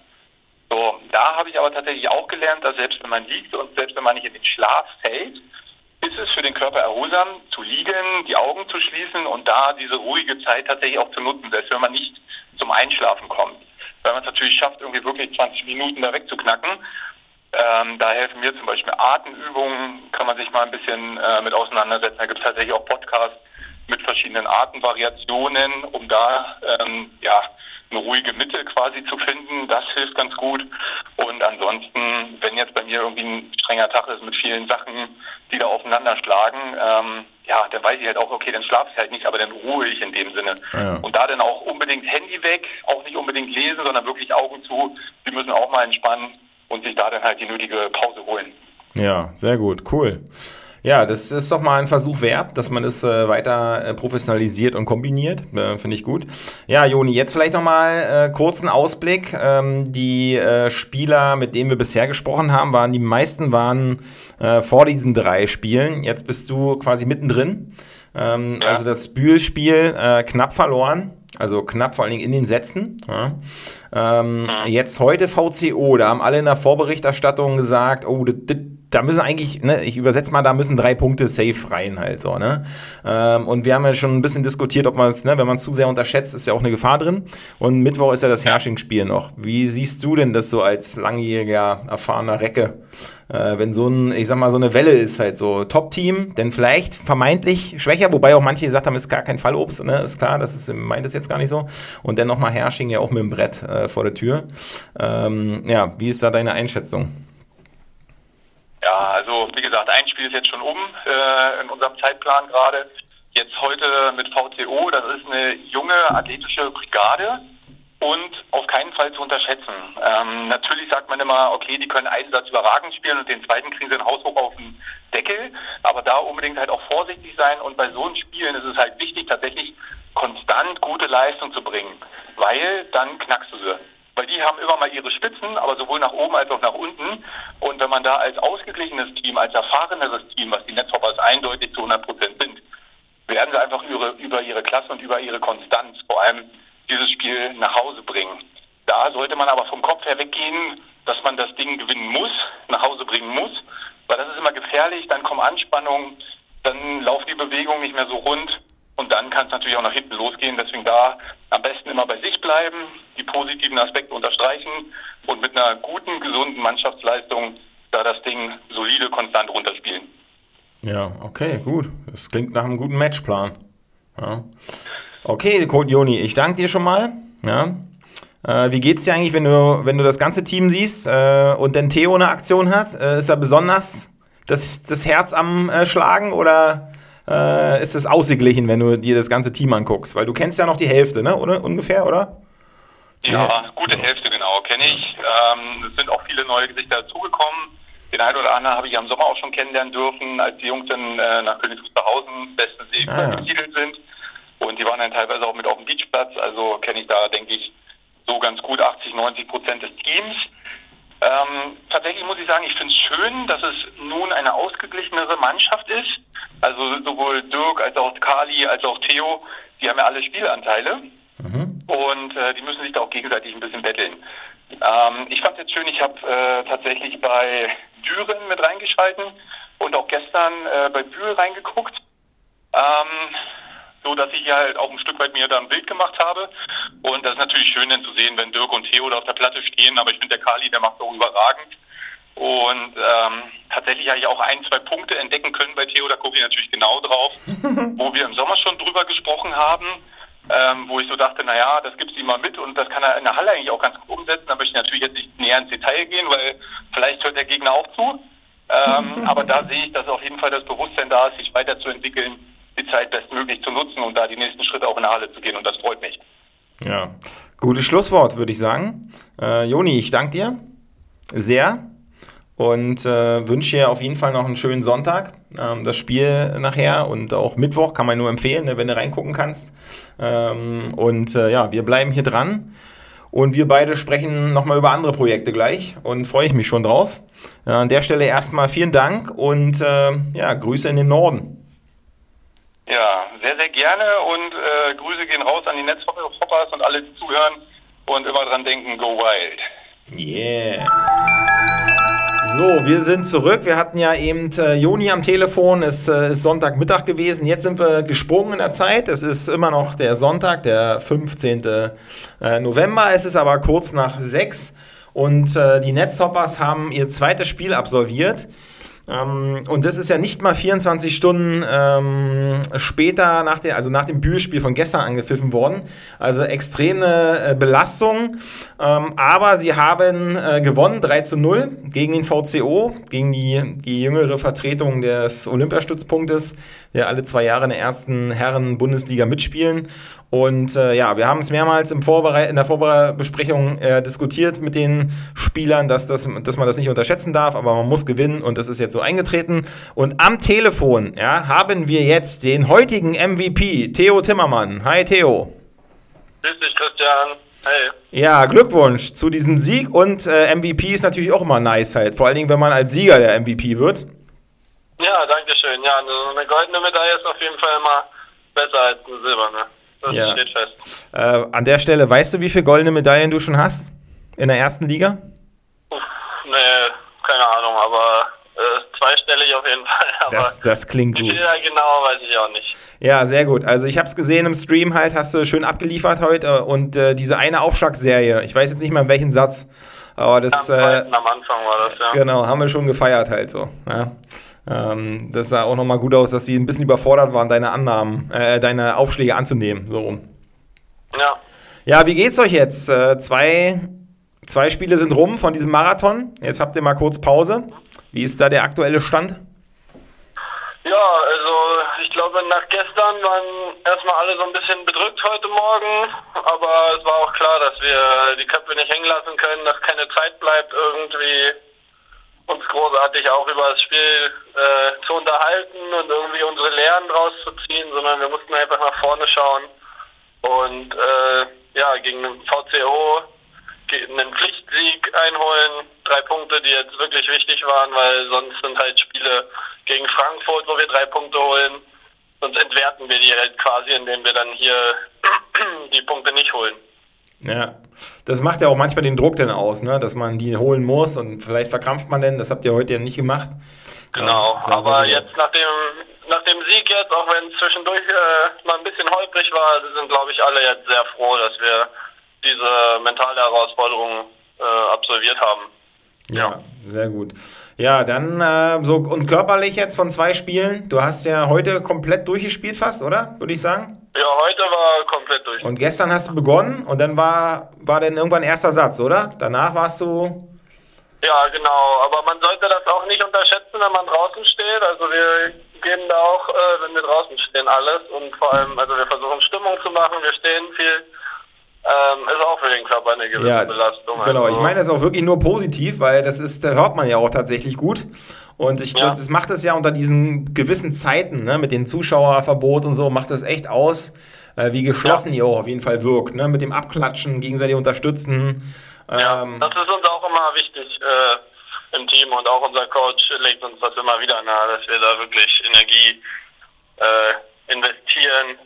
So, da habe ich aber tatsächlich auch gelernt, dass selbst wenn man liegt und selbst wenn man nicht in den Schlaf fällt, ist es für den Körper erholsam, zu liegen, die Augen zu schließen und da diese ruhige Zeit tatsächlich auch zu nutzen, selbst wenn man nicht zum Einschlafen kommt. Wenn man es natürlich schafft, irgendwie wirklich 20 Minuten da wegzuknacken, ähm, da helfen mir zum Beispiel Atemübungen, kann man sich mal ein bisschen äh, mit auseinandersetzen. Da gibt es tatsächlich auch Podcasts mit verschiedenen Artenvariationen, um da ähm, ja, eine ruhige Mitte quasi zu finden. Das hilft ganz gut. Und ansonsten, wenn jetzt bei mir irgendwie ein strenger Tag ist mit vielen Sachen, die da aufeinander schlagen, ähm, ja, dann weiß ich halt auch, okay, dann schlafe ich halt nicht, aber dann ruhe ich in dem Sinne. Ja. Und da dann auch unbedingt Handy weg, auch nicht unbedingt lesen, sondern wirklich Augen zu. Sie müssen auch mal entspannen und sich da dann halt die nötige Pause holen. Ja, sehr gut, cool. Ja, das ist doch mal ein Versuch wert, dass man es äh, weiter äh, professionalisiert und kombiniert. Äh, Finde ich gut. Ja, Joni, jetzt vielleicht noch mal äh, kurzen Ausblick. Ähm, die äh, Spieler, mit denen wir bisher gesprochen haben, waren die meisten waren äh, vor diesen drei Spielen. Jetzt bist du quasi mittendrin. Ähm, ja. Also das Bühlspiel äh, knapp verloren. also knapp vor allen Dingen in den Sätzen. Ja. Ähm, jetzt heute VCO, da haben alle in der Vorberichterstattung gesagt, oh, da müssen eigentlich, ne, ich übersetze mal, da müssen drei Punkte safe rein halt so, ne? Ähm, und wir haben ja schon ein bisschen diskutiert, ob man es, ne, wenn man es zu sehr unterschätzt, ist ja auch eine Gefahr drin. Und Mittwoch ist ja das Herrsching-Spiel noch. Wie siehst du denn das so als langjähriger, erfahrener Recke? Äh, wenn so ein, ich sag mal, so eine Welle ist halt so Top-Team, denn vielleicht vermeintlich schwächer, wobei auch manche gesagt haben, ist gar kein Fallobst, ne? Ist klar, das ist, meint es jetzt gar nicht so. Und dann nochmal Herrsching ja auch mit dem Brett äh, vor der Tür. Ähm, ja, wie ist da deine Einschätzung? Ja, also wie gesagt, ein Spiel ist jetzt schon um äh, in unserem Zeitplan gerade. Jetzt heute mit VCO, das ist eine junge athletische Brigade und auf keinen Fall zu unterschätzen. Ähm, natürlich sagt man immer, okay, die können einen Satz überragend spielen und den zweiten kriegen sie ein Haus hoch auf den Deckel, aber da unbedingt halt auch vorsichtig sein und bei so einem Spielen ist es halt wichtig, tatsächlich konstant gute Leistung zu bringen, weil dann knackst du sie. Weil die haben immer mal ihre Spitzen, aber sowohl nach oben als auch nach unten. Und wenn man da als ausgeglichenes Team, als erfahreneres Team, was die Netzhoppers eindeutig zu 100 Prozent sind, werden sie einfach über, über ihre Klasse und über ihre Konstanz vor allem dieses Spiel nach Hause bringen. Da sollte man aber vom Kopf her weggehen, dass man das Ding gewinnen muss, nach Hause bringen muss, weil das ist immer gefährlich, dann kommen Anspannungen, dann laufen die Bewegungen nicht mehr so rund und dann kann es natürlich auch nach hinten losgehen. Deswegen da am besten immer bei sich bleiben, die positiven Aspekte unterstreichen und mit einer guten, gesunden Mannschaftsleistung da das Ding solide, konstant runterspielen. Ja, okay, gut. Das klingt nach einem guten Matchplan. Ja. Okay, Code Joni, ich danke dir schon mal. Ja. Äh, wie geht's dir eigentlich, wenn du, wenn du das ganze Team siehst äh, und dann Theo eine Aktion hat? Äh, ist da besonders das, das Herz am äh, Schlagen oder äh, ist es ausgeglichen, wenn du dir das ganze Team anguckst? Weil du kennst ja noch die Hälfte, ne? Oder ungefähr, oder? Ja, gute Hälfte genau, kenne ich. Ähm, es sind auch viele neue Gesichter dazugekommen. Den einen oder anderen habe ich am Sommer auch schon kennenlernen dürfen, als die Jungs dann äh, nach Königs Wusterhausen besten See ah, ja. sind. Und die waren dann teilweise auch mit auf dem Beachplatz. Also kenne ich da, denke ich, so ganz gut 80, 90 Prozent des Teams. Ähm, tatsächlich muss ich sagen, ich finde es schön, dass es nun eine ausgeglichenere Mannschaft ist. Also sowohl Dirk als auch Kali als auch Theo, die haben ja alle Spielanteile mhm. und äh, die müssen sich da auch gegenseitig ein bisschen betteln. Ähm, ich fand es jetzt schön, ich habe äh, tatsächlich bei Düren mit reingeschalten und auch gestern äh, bei Bühl reingeguckt. Ähm, so dass ich halt auch ein Stück weit mir da ein Bild gemacht habe. Und das ist natürlich schön dann zu sehen, wenn Dirk und Theo da auf der Platte stehen. Aber ich finde, der Kali, der macht auch überragend. Und ähm, tatsächlich habe ich auch ein, zwei Punkte entdecken können bei Theo, da gucke ich natürlich genau drauf, <laughs> wo wir im Sommer schon drüber gesprochen haben, ähm, wo ich so dachte, naja, das gibt's ihm mal mit und das kann er in der Halle eigentlich auch ganz gut umsetzen. Da möchte ich natürlich jetzt nicht näher ins Detail gehen, weil vielleicht hört der Gegner auch zu. Ähm, <laughs> aber da sehe ich, dass auf jeden Fall das Bewusstsein da ist, sich weiterzuentwickeln die Zeit bestmöglich zu nutzen und da die nächsten Schritte auch in der Halle zu gehen. Und das freut mich. Ja, gutes Schlusswort, würde ich sagen. Äh, Joni, ich danke dir sehr und äh, wünsche dir auf jeden Fall noch einen schönen Sonntag. Ähm, das Spiel nachher und auch Mittwoch kann man nur empfehlen, ne, wenn du reingucken kannst. Ähm, und äh, ja, wir bleiben hier dran. Und wir beide sprechen nochmal über andere Projekte gleich und freue ich mich schon drauf. Äh, an der Stelle erstmal vielen Dank und äh, ja, Grüße in den Norden. Ja, sehr, sehr gerne und äh, Grüße gehen raus an die Netzhoppers und alle, die zuhören und immer dran denken, go wild. Yeah. So, wir sind zurück. Wir hatten ja eben äh, Joni am Telefon. Es äh, ist Sonntagmittag gewesen. Jetzt sind wir gesprungen in der Zeit. Es ist immer noch der Sonntag, der 15. Äh, November. Es ist aber kurz nach sechs und äh, die Netzhoppers haben ihr zweites Spiel absolviert. Ähm, und das ist ja nicht mal 24 Stunden ähm, später, nach der, also nach dem Bühlspiel von gestern angepfiffen worden. Also extreme äh, Belastung. Ähm, aber sie haben äh, gewonnen, 3 zu 0 gegen den VCO, gegen die, die jüngere Vertretung des Olympiastützpunktes, der alle zwei Jahre in der ersten Herren-Bundesliga mitspielen. Und äh, ja, wir haben es mehrmals im in der Vorbesprechung äh, diskutiert mit den Spielern, dass, das, dass man das nicht unterschätzen darf, aber man muss gewinnen und das ist jetzt so eingetreten. Und am Telefon ja, haben wir jetzt den heutigen MVP, Theo Timmermann. Hi Theo. Grüß dich, Christian. Hey. Ja, Glückwunsch zu diesem Sieg und äh, MVP ist natürlich auch immer nice halt, vor allen Dingen, wenn man als Sieger der MVP wird. Ja, danke schön. Ja, eine goldene Medaille ist auf jeden Fall immer besser als eine silberne. Das Ja. steht fest. Äh, an der Stelle, weißt du, wie viele goldene Medaillen du schon hast? In der ersten Liga? Uff, nee, keine Ahnung, aber zweistellig auf jeden Fall. <laughs> Aber Das, das klingt gut. da genau, weiß ich auch nicht. Ja, sehr gut. Also ich habe es gesehen im Stream halt, hast du schön abgeliefert heute und äh, diese eine Aufschlagserie, ich weiß jetzt nicht mal in welchen Satz, aber das Am, äh, am Anfang war das, ja. genau, haben wir schon gefeiert halt so. Ja. Ähm, das sah auch nochmal gut aus, dass sie ein bisschen überfordert waren, deine Annahmen, äh, deine Aufschläge anzunehmen. So rum. Ja. Ja, wie geht's euch jetzt? Äh, zwei, zwei Spiele sind rum von diesem Marathon. Jetzt habt ihr mal kurz Pause. Wie ist da der aktuelle Stand? Ja, also ich glaube nach gestern waren erstmal alle so ein bisschen bedrückt heute Morgen, aber es war auch klar, dass wir die Köpfe nicht hängen lassen können, dass keine Zeit bleibt, irgendwie uns großartig auch über das Spiel äh, zu unterhalten und irgendwie unsere Lehren draus zu ziehen, sondern wir mussten einfach nach vorne schauen und äh, ja, gegen VCO einen Pflichtsieg einholen. Drei Punkte, die jetzt wirklich wichtig waren, weil sonst sind halt Spiele gegen Frankfurt, wo wir drei Punkte holen. Sonst entwerten wir die halt quasi, indem wir dann hier <clears throat> die Punkte nicht holen. Ja, das macht ja auch manchmal den Druck dann aus, ne? dass man die holen muss und vielleicht verkrampft man denn. Das habt ihr heute ja nicht gemacht. Genau, sehr aber jetzt nach dem, nach dem Sieg jetzt, auch wenn es zwischendurch äh, mal ein bisschen holprig war, sind glaube ich alle jetzt sehr froh, dass wir diese mentale Herausforderung äh, absolviert haben. Ja, sehr gut. Ja, dann äh, so und körperlich jetzt von zwei Spielen. Du hast ja heute komplett durchgespielt fast, oder? Würde ich sagen. Ja, heute war komplett durch. Und gestern hast du begonnen und dann war, war dann irgendwann erster Satz, oder? Danach warst du. Ja, genau. Aber man sollte das auch nicht unterschätzen, wenn man draußen steht. Also wir geben da auch, äh, wenn wir draußen stehen, alles. Und vor allem, also wir versuchen Stimmung zu machen. Wir stehen viel. Ähm, ist auch für den Körper eine gewisse Ja, Belastung. genau. Also, Ich meine das auch wirklich nur positiv, weil das ist, da hört man ja auch tatsächlich gut. Und ich Ja. glaube, das macht es ja unter diesen gewissen Zeiten, ne, mit dem Zuschauerverbot und so, macht das echt aus, äh, wie geschlossen ihr auch auf jeden Fall wirkt, ne, mit dem Abklatschen, gegenseitig unterstützen. ja, Ähm, das ist uns auch immer wichtig äh, im Team und auch unser Coach legt uns das immer wieder nahe, dass wir da wirklich Energie äh, investieren,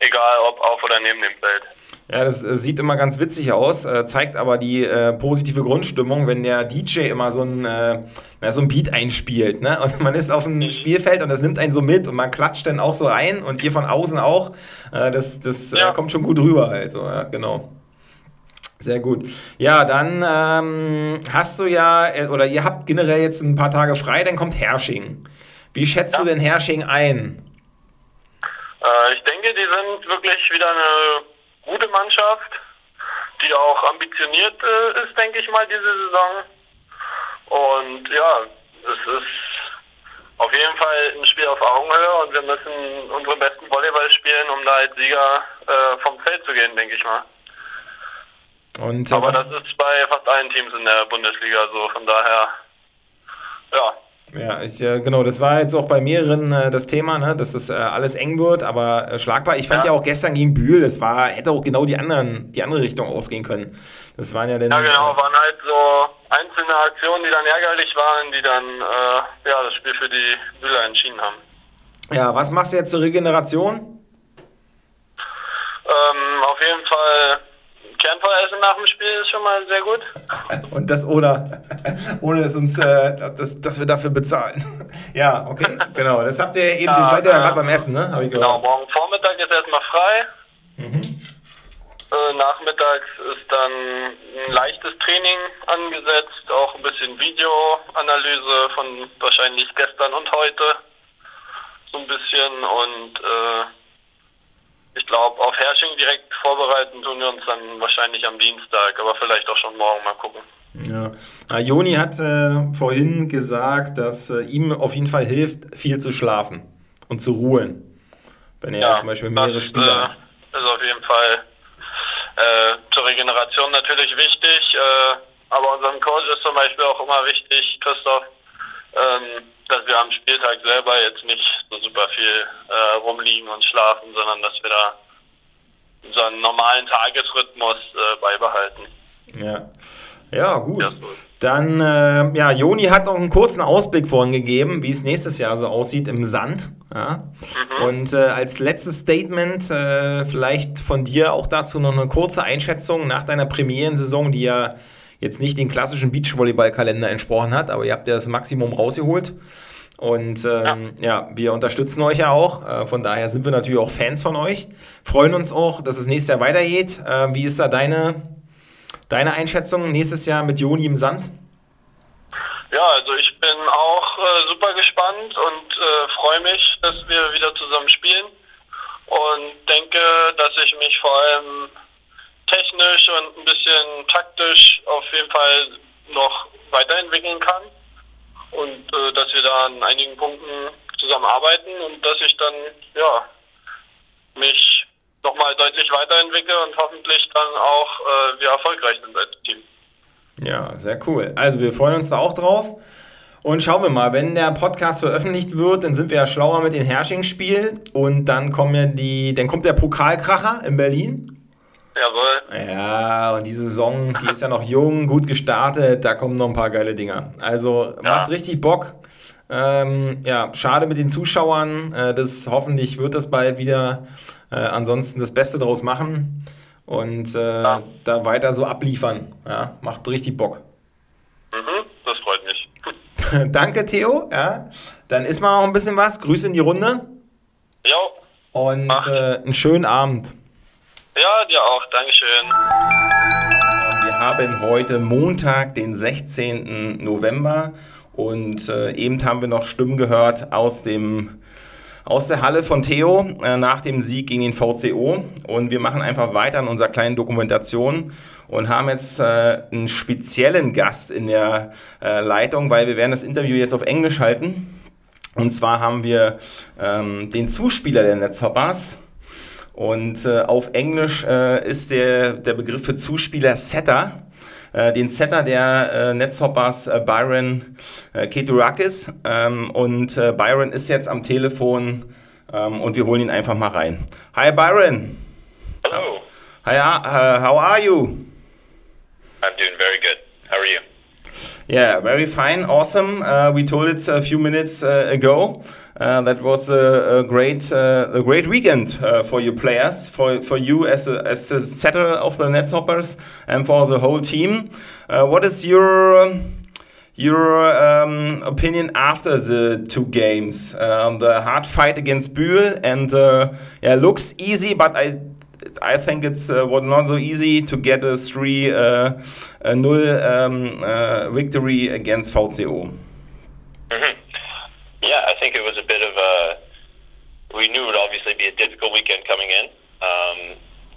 egal ob auf oder neben dem Feld. Ja, das äh, sieht immer ganz witzig aus, äh, zeigt aber die äh, positive Grundstimmung, wenn der DJ immer so ein, äh, na, so ein Beat einspielt. Ne? Und man ist auf dem Spielfeld und das nimmt einen so mit und man klatscht dann auch so rein und ihr von außen auch. Äh, das das Ja. äh, kommt schon gut rüber halt. So, ja, genau. Sehr gut. Ja, dann ähm, hast du ja, oder ihr habt generell jetzt ein paar Tage frei, dann kommt Hersching. Wie schätzt Ja. du denn Hersching ein? Äh, ich denke, die sind wirklich wieder eine gute Mannschaft, die auch ambitioniert äh, ist, denke ich mal, diese Saison. Und ja, es ist auf jeden Fall ein Spiel auf Augenhöhe und wir müssen unseren besten Volleyball spielen, um da als Sieger äh, vom Feld zu gehen, denke ich mal. Und, äh, Aber das ist bei fast allen Teams in der Bundesliga so, von daher, ja, Ja, ich, äh, genau, das war jetzt auch bei mehreren äh, das Thema, ne, dass das äh, alles eng wird, aber äh, schlagbar. Ich fand ja. Ja. auch gestern gegen Bühl, das war, hätte auch genau die anderen, die andere Richtung ausgehen können. Das waren ja dann. Ja, genau, äh, waren halt so einzelne Aktionen, die dann ärgerlich waren, die dann äh, ja, das Spiel für die Bühler entschieden haben. ja, was machst du jetzt zur Regeneration? Ähm, auf jeden Fall Kernfeueressen nach dem Spiel ist schon mal sehr gut. Und das oder, ohne dass uns, äh, dass, dass wir dafür bezahlen. ja, okay, genau. Das habt ihr eben, den seid ihr ja gerade beim Essen, ne? Hab ich Genau, gehört. morgen Vormittag ist erstmal frei. Mhm. Äh, nachmittags ist dann ein leichtes Training angesetzt, auch ein bisschen Videoanalyse von wahrscheinlich gestern und heute. So ein bisschen und äh, ich glaube, auf Hersching direkt vorbereiten tun wir uns dann wahrscheinlich am Dienstag, aber vielleicht auch schon morgen mal gucken. Ja. Ah, Joni hat äh, vorhin gesagt, dass äh, ihm auf jeden Fall hilft, viel zu schlafen und zu ruhen. Wenn er zum Beispiel mehrere das, Spiele äh, hat. ist auf jeden Fall äh, zur Regeneration natürlich wichtig, äh, aber unserem Coach ist zum Beispiel auch immer wichtig, Christoph, ähm, dass wir am Spieltag selber jetzt nicht so super viel äh, rumliegen und schlafen, sondern dass wir da einen normalen Tagesrhythmus äh, beibehalten. Ja. Ja, gut. Ja, Dann, äh, ja, Joni hat noch einen kurzen Ausblick vorhin gegeben, wie es nächstes Jahr so aussieht im Sand. Ja? Mhm. Und äh, als letztes Statement äh, vielleicht von dir auch dazu noch eine kurze Einschätzung nach deiner Premierensaison, die ja jetzt nicht den klassischen Beachvolleyball-Kalender entsprochen hat, aber ihr habt ja das Maximum rausgeholt. Und ähm, ja. ja. wir unterstützen euch ja auch. Äh, von daher sind wir natürlich auch Fans von euch. Freuen uns auch, dass es nächstes Jahr weitergeht. Äh, wie ist da deine, deine Einschätzung nächstes Jahr mit Joni im Sand? Ja, also ich bin auch äh, super gespannt und äh, freue mich, dass wir wieder zusammen spielen. Und denke, dass ich mich vor allem technisch und ein bisschen taktisch auf jeden Fall noch weiterentwickeln kann und äh, dass wir da an einigen Punkten zusammenarbeiten und dass ich dann ja mich nochmal deutlich weiterentwickle und hoffentlich dann auch äh, wir erfolgreich sind als Team. Ja, sehr cool. Also wir freuen uns da auch drauf. Und schauen wir mal, wenn der Podcast veröffentlicht wird, dann sind wir ja schlauer mit dem Hersching-Spiel und dann kommen ja die, dann kommt der Pokalkracher in Berlin. Jawohl. Ja, und die Saison, die ist ja noch jung, gut gestartet, da kommen noch ein paar geile Dinger. Also ja. macht richtig Bock. Ähm, ja, schade mit den Zuschauern. Äh, das hoffentlich wird das bald wieder. Äh, ansonsten das Beste draus machen und äh, ja. da weiter so abliefern. Ja, macht richtig Bock. Mhm, das freut mich. <laughs> Danke, Theo. Ja, dann isst man noch ein bisschen was. Grüße in die Runde. Jo. Und äh, einen schönen Abend. Ja, dir auch. Dankeschön. Wir haben heute Montag, den 16. November. Und äh, eben haben wir noch Stimmen gehört aus dem aus der Halle von Theo äh, nach dem Sieg gegen den VCO. Und wir machen einfach weiter in unserer kleinen Dokumentation und haben jetzt äh, einen speziellen Gast in der äh, Leitung, weil wir werden das Interview jetzt auf Englisch halten. Und zwar haben wir ähm, den Zuspieler der Netzhoppers, und äh, auf Englisch äh, ist der, der Begriff für Zuspieler Setter. Äh, den Setter der äh, Netzhoppers äh, Byron äh, Keturakis. Ähm, und Byron ist jetzt am Telefon ähm, und wir holen ihn einfach mal rein. Hi Byron. Hello. Hi, uh, how are you? I'm doing very good. How are you? Yeah, very fine, awesome. Uh, we told it a few minutes uh, ago. Uh, that was a, a great uh, a great weekend uh, for your players, for for you as a, as a setter of the Netzhoppers, and for the whole team. Uh, what is your your um, opinion after the two games? Um, the hard fight against Bühl and yeah, looks easy, but I I think it's uh, was not so easy to get a three uh, a null um, uh, victory against VCO. Mm -hmm. Yeah, I think it was a bit of a. We knew it would obviously be a difficult weekend coming in. Um,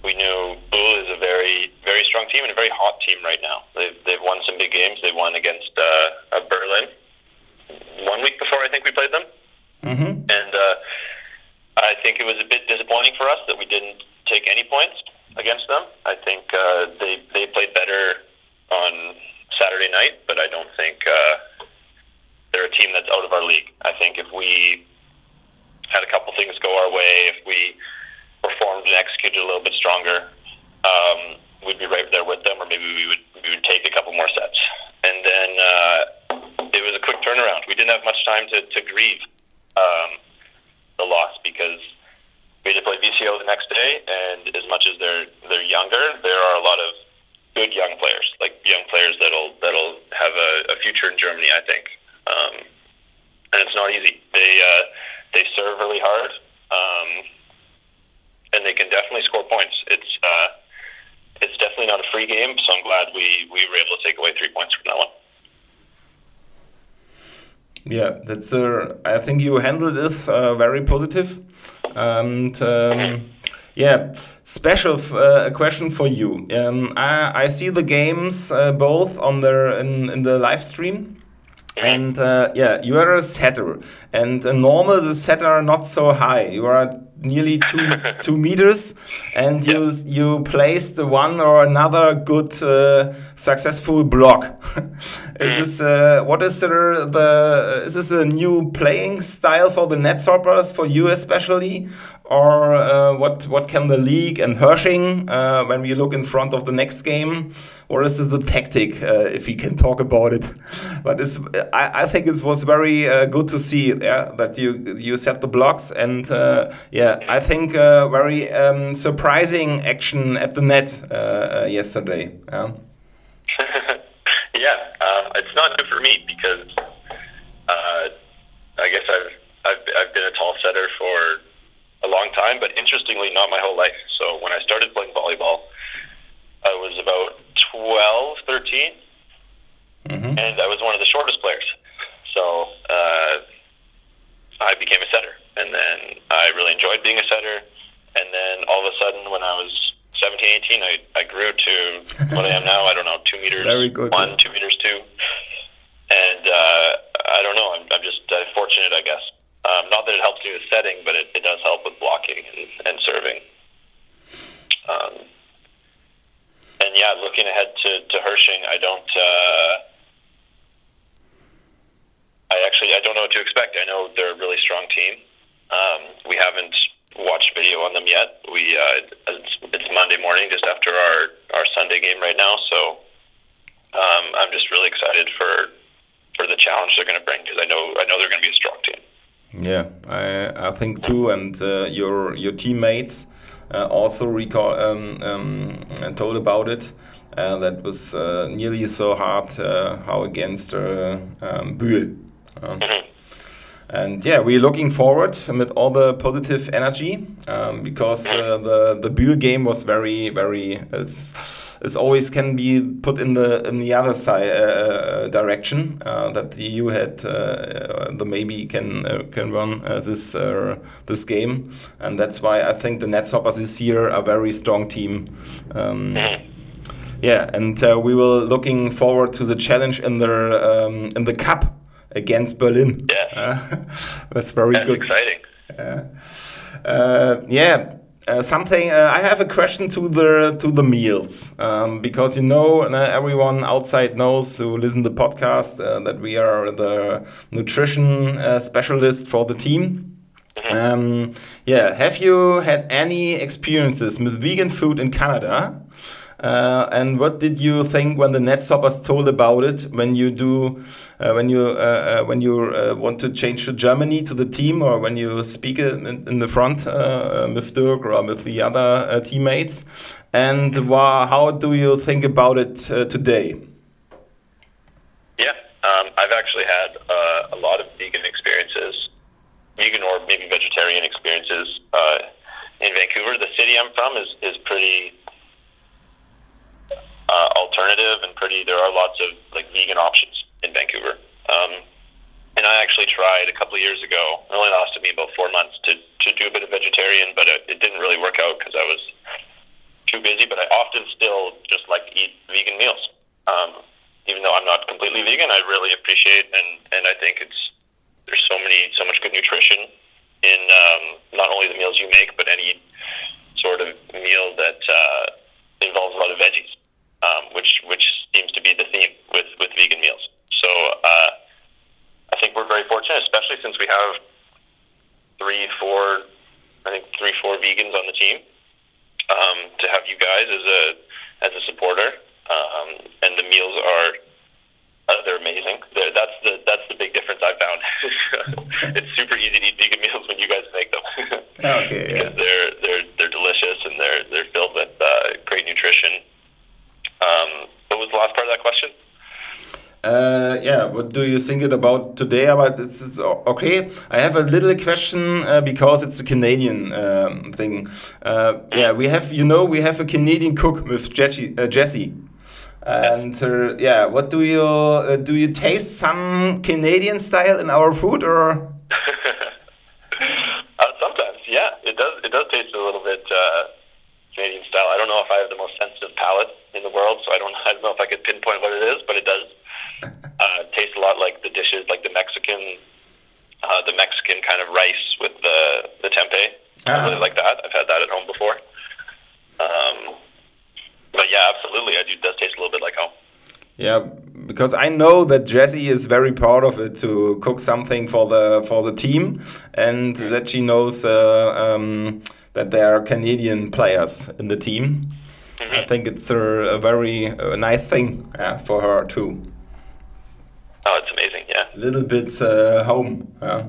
we knew Bull is a very, very strong team and a very hot team right now. They've they've won some big games. They won against uh, Berlin one week before I think we played them, mm-hmm. and uh, I think it was a bit disappointing for us that we didn't take any points against them. I think uh, they they played better on Saturday night, but I don't think. Uh, they're a team that's out of our league. I think if we had a couple things go our way, if we performed and executed a little bit stronger, um, we'd be right there with them, or maybe we would we would take a couple more sets. And then uh, it was a quick turnaround. We didn't have much time to, to grieve um, the loss because we had to play VCO the next day. And as much as they're they're younger, there are a lot of good young players, like young players that'll that'll have a, a future in Germany. I think. Um, and it's not easy. They uh, they serve really hard, um, and they can definitely score points. It's uh, it's definitely not a free game, so I'm glad we, we were able to take away three points from that one. Yeah, that's. Uh, I think you handled this uh, very positive, and um, yeah, special uh, question for you. Um, I, I see the games uh, both on the in, in the live stream, and uh, yeah, you are a setter, and uh, normal the setter are not so high. You are nearly two <laughs> two meters, and you yep. you placed one or another good uh, successful block. <laughs> is this uh, what is there the is this a new playing style for the Netzhoppers for you especially, or uh, what what can the league and Hershing uh, when we look in front of the next game? Or is this the tactic, uh, if we can talk about it? <laughs> But it's I, I think it was very uh, good to see yeah, that you you set the blocks and uh, yeah I think uh, very um, surprising action at the net yesterday. Yeah, <laughs> yeah um, it's not good for me because I guess I've, I've I've been a tall setter for a long time, but interestingly, not my whole life. So when I started playing volleyball, I was about 12, 13, mm-hmm. and I was one of the shortest players. So uh, I became a setter, and then I really enjoyed being a setter. And then all of a sudden, when I was 17, 18, I, I grew to <laughs> what I am now. I don't know, two meters Very good, one, yeah. two meters two. And uh, I don't know, I'm, I'm just uh, fortunate, I guess. Um, not that it helps me with setting, but it, it does help with blocking and, and serving. Um, and yeah, looking ahead to, to Hershing, I don't. Uh, I actually I don't know what to expect. I know they're a really strong team. Um, we haven't watched video on them yet. We uh, it's, it's Monday morning, just after our our Sunday game right now. So um, I'm just really excited for for the challenge they're going to bring because I know I know they're going to be a strong team. Yeah, I, I think too, and uh, your your teammates uh, also recall um, um, told about it. Uh, that was uh, nearly so hard uh, how against uh, um, Bühl. Mm-hmm. And yeah, we're looking forward with all the positive energy um, because uh, the the Bühl game was very very it's, it's always can be put in the in the other side uh, uh direction uh, that you had uh, the maybe can uh, can run this this game. And that's why I think the Netzhoppers this year are a very strong team. Um, yeah, and we will looking forward to the challenge in the um, in the cup against Berlin. Yeah, uh, <laughs> that's very that's good. Exciting. Uh, yeah. Uh, something uh, I have a question to the to the meals um, because you know uh, everyone outside knows who listen to the podcast uh, that we are the nutrition specialist for the team. Mm-hmm. Um, yeah, have you had any experiences with vegan food in Canada? Uh, and what did you think when the Netzhoppers told about it? When you do, uh, when you uh, uh when you uh, want to change to Germany to the team, or when you speak in, in the front uh, with Dirk or with the other teammates, and how do you think about it today? Yeah, um, I've actually had a lot of vegan experiences, vegan or maybe vegetarian experiences in Vancouver. The city I'm from is is pretty uh, alternative and pretty. There are lots of like vegan options in Vancouver. Um, and I actually tried a couple of years ago. It only lasted me about four months to to do a bit of vegetarian, but it, it didn't really work out because I was too busy. But I often still just like to eat vegan meals. Um, even though I'm not completely vegan, I really appreciate and and I think it's there's so many so much good nutrition in um, not only the meals you make, but any sort of meal that uh, involves a lot of veggies um, which which seems to be the theme with with vegan meals. So uh, I think we're very fortunate, especially since we have three, four, I think three, four vegans on the team. Um, to have you guys as a as a supporter, um, and the meals are uh, they're amazing. They're, that's the that's the big difference I found. <laughs> it's super easy to eat vegan meals when you guys make them. okay, yeah. <laughs> they're they're they're delicious and they're they're filled with uh, great nutrition. Um, what was the last part of that question? Uh, yeah, what do you think it about today? About it's, it's okay. I have a little question uh, because it's a Canadian um, thing. Uh, yeah, we have you know we have a Canadian cook with Jesse, uh, Jesse. and uh, yeah, what do you uh, do? You taste some Canadian style in our food or? <laughs> sometimes, yeah, it does. It does taste a little bit Canadian style. I don't know if I have the most sensitive palate the world, so I don't <laughs> I don't know if I could pinpoint what it is, but it does uh, taste a lot like the dishes, like the Mexican, uh, the Mexican kind of rice with the the tempeh. Ah. I really like that. I've had that at home before. Um, but yeah, absolutely, I do. It does taste a little bit like home. Yeah, because I know that Jessie is very proud of it to cook something for the for the team, and that she knows uh, um, that there are Canadian players in the team. I think it's a, a very uh, nice thing yeah, for her too. Oh, it's amazing. Yeah. A little bit uh, home. Yeah.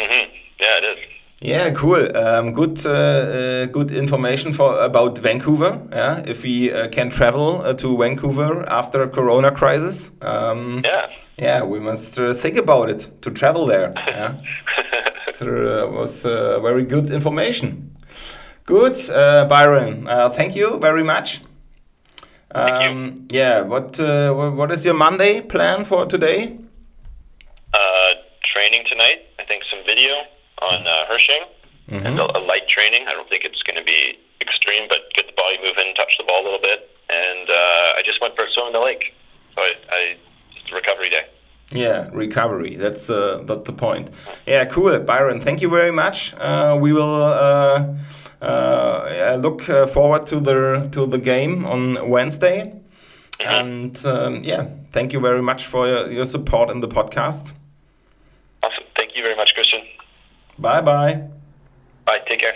hmm Yeah, it is. Yeah, cool. Um, good, uh, uh, good information for about Vancouver. Yeah, if we uh, can travel uh, to Vancouver after Corona crisis. Um, Yeah. yeah, we must uh, think about it to travel there. Yeah, <laughs> so, uh, was very good information. Good, uh, Byron. Uh, thank you very much. Um, yeah, what uh, what is your Monday plan for today? Uh, training tonight. I think some video on uh, Hershing and a, a light training. I don't think it's going to be extreme, but get the body moving, touch the ball a little bit. And uh, I just went for a swim in the lake. So I, I just a recovery day. Yeah, recovery. That's uh, that's the point. Yeah, cool, Byron. Thank you very much. Uh, we will uh, uh, look uh, forward to the to the game on Wednesday. And um, yeah, thank you very much for your, your support in the podcast. Awesome. Thank you very much, Christian. Bye bye. Bye. Take care.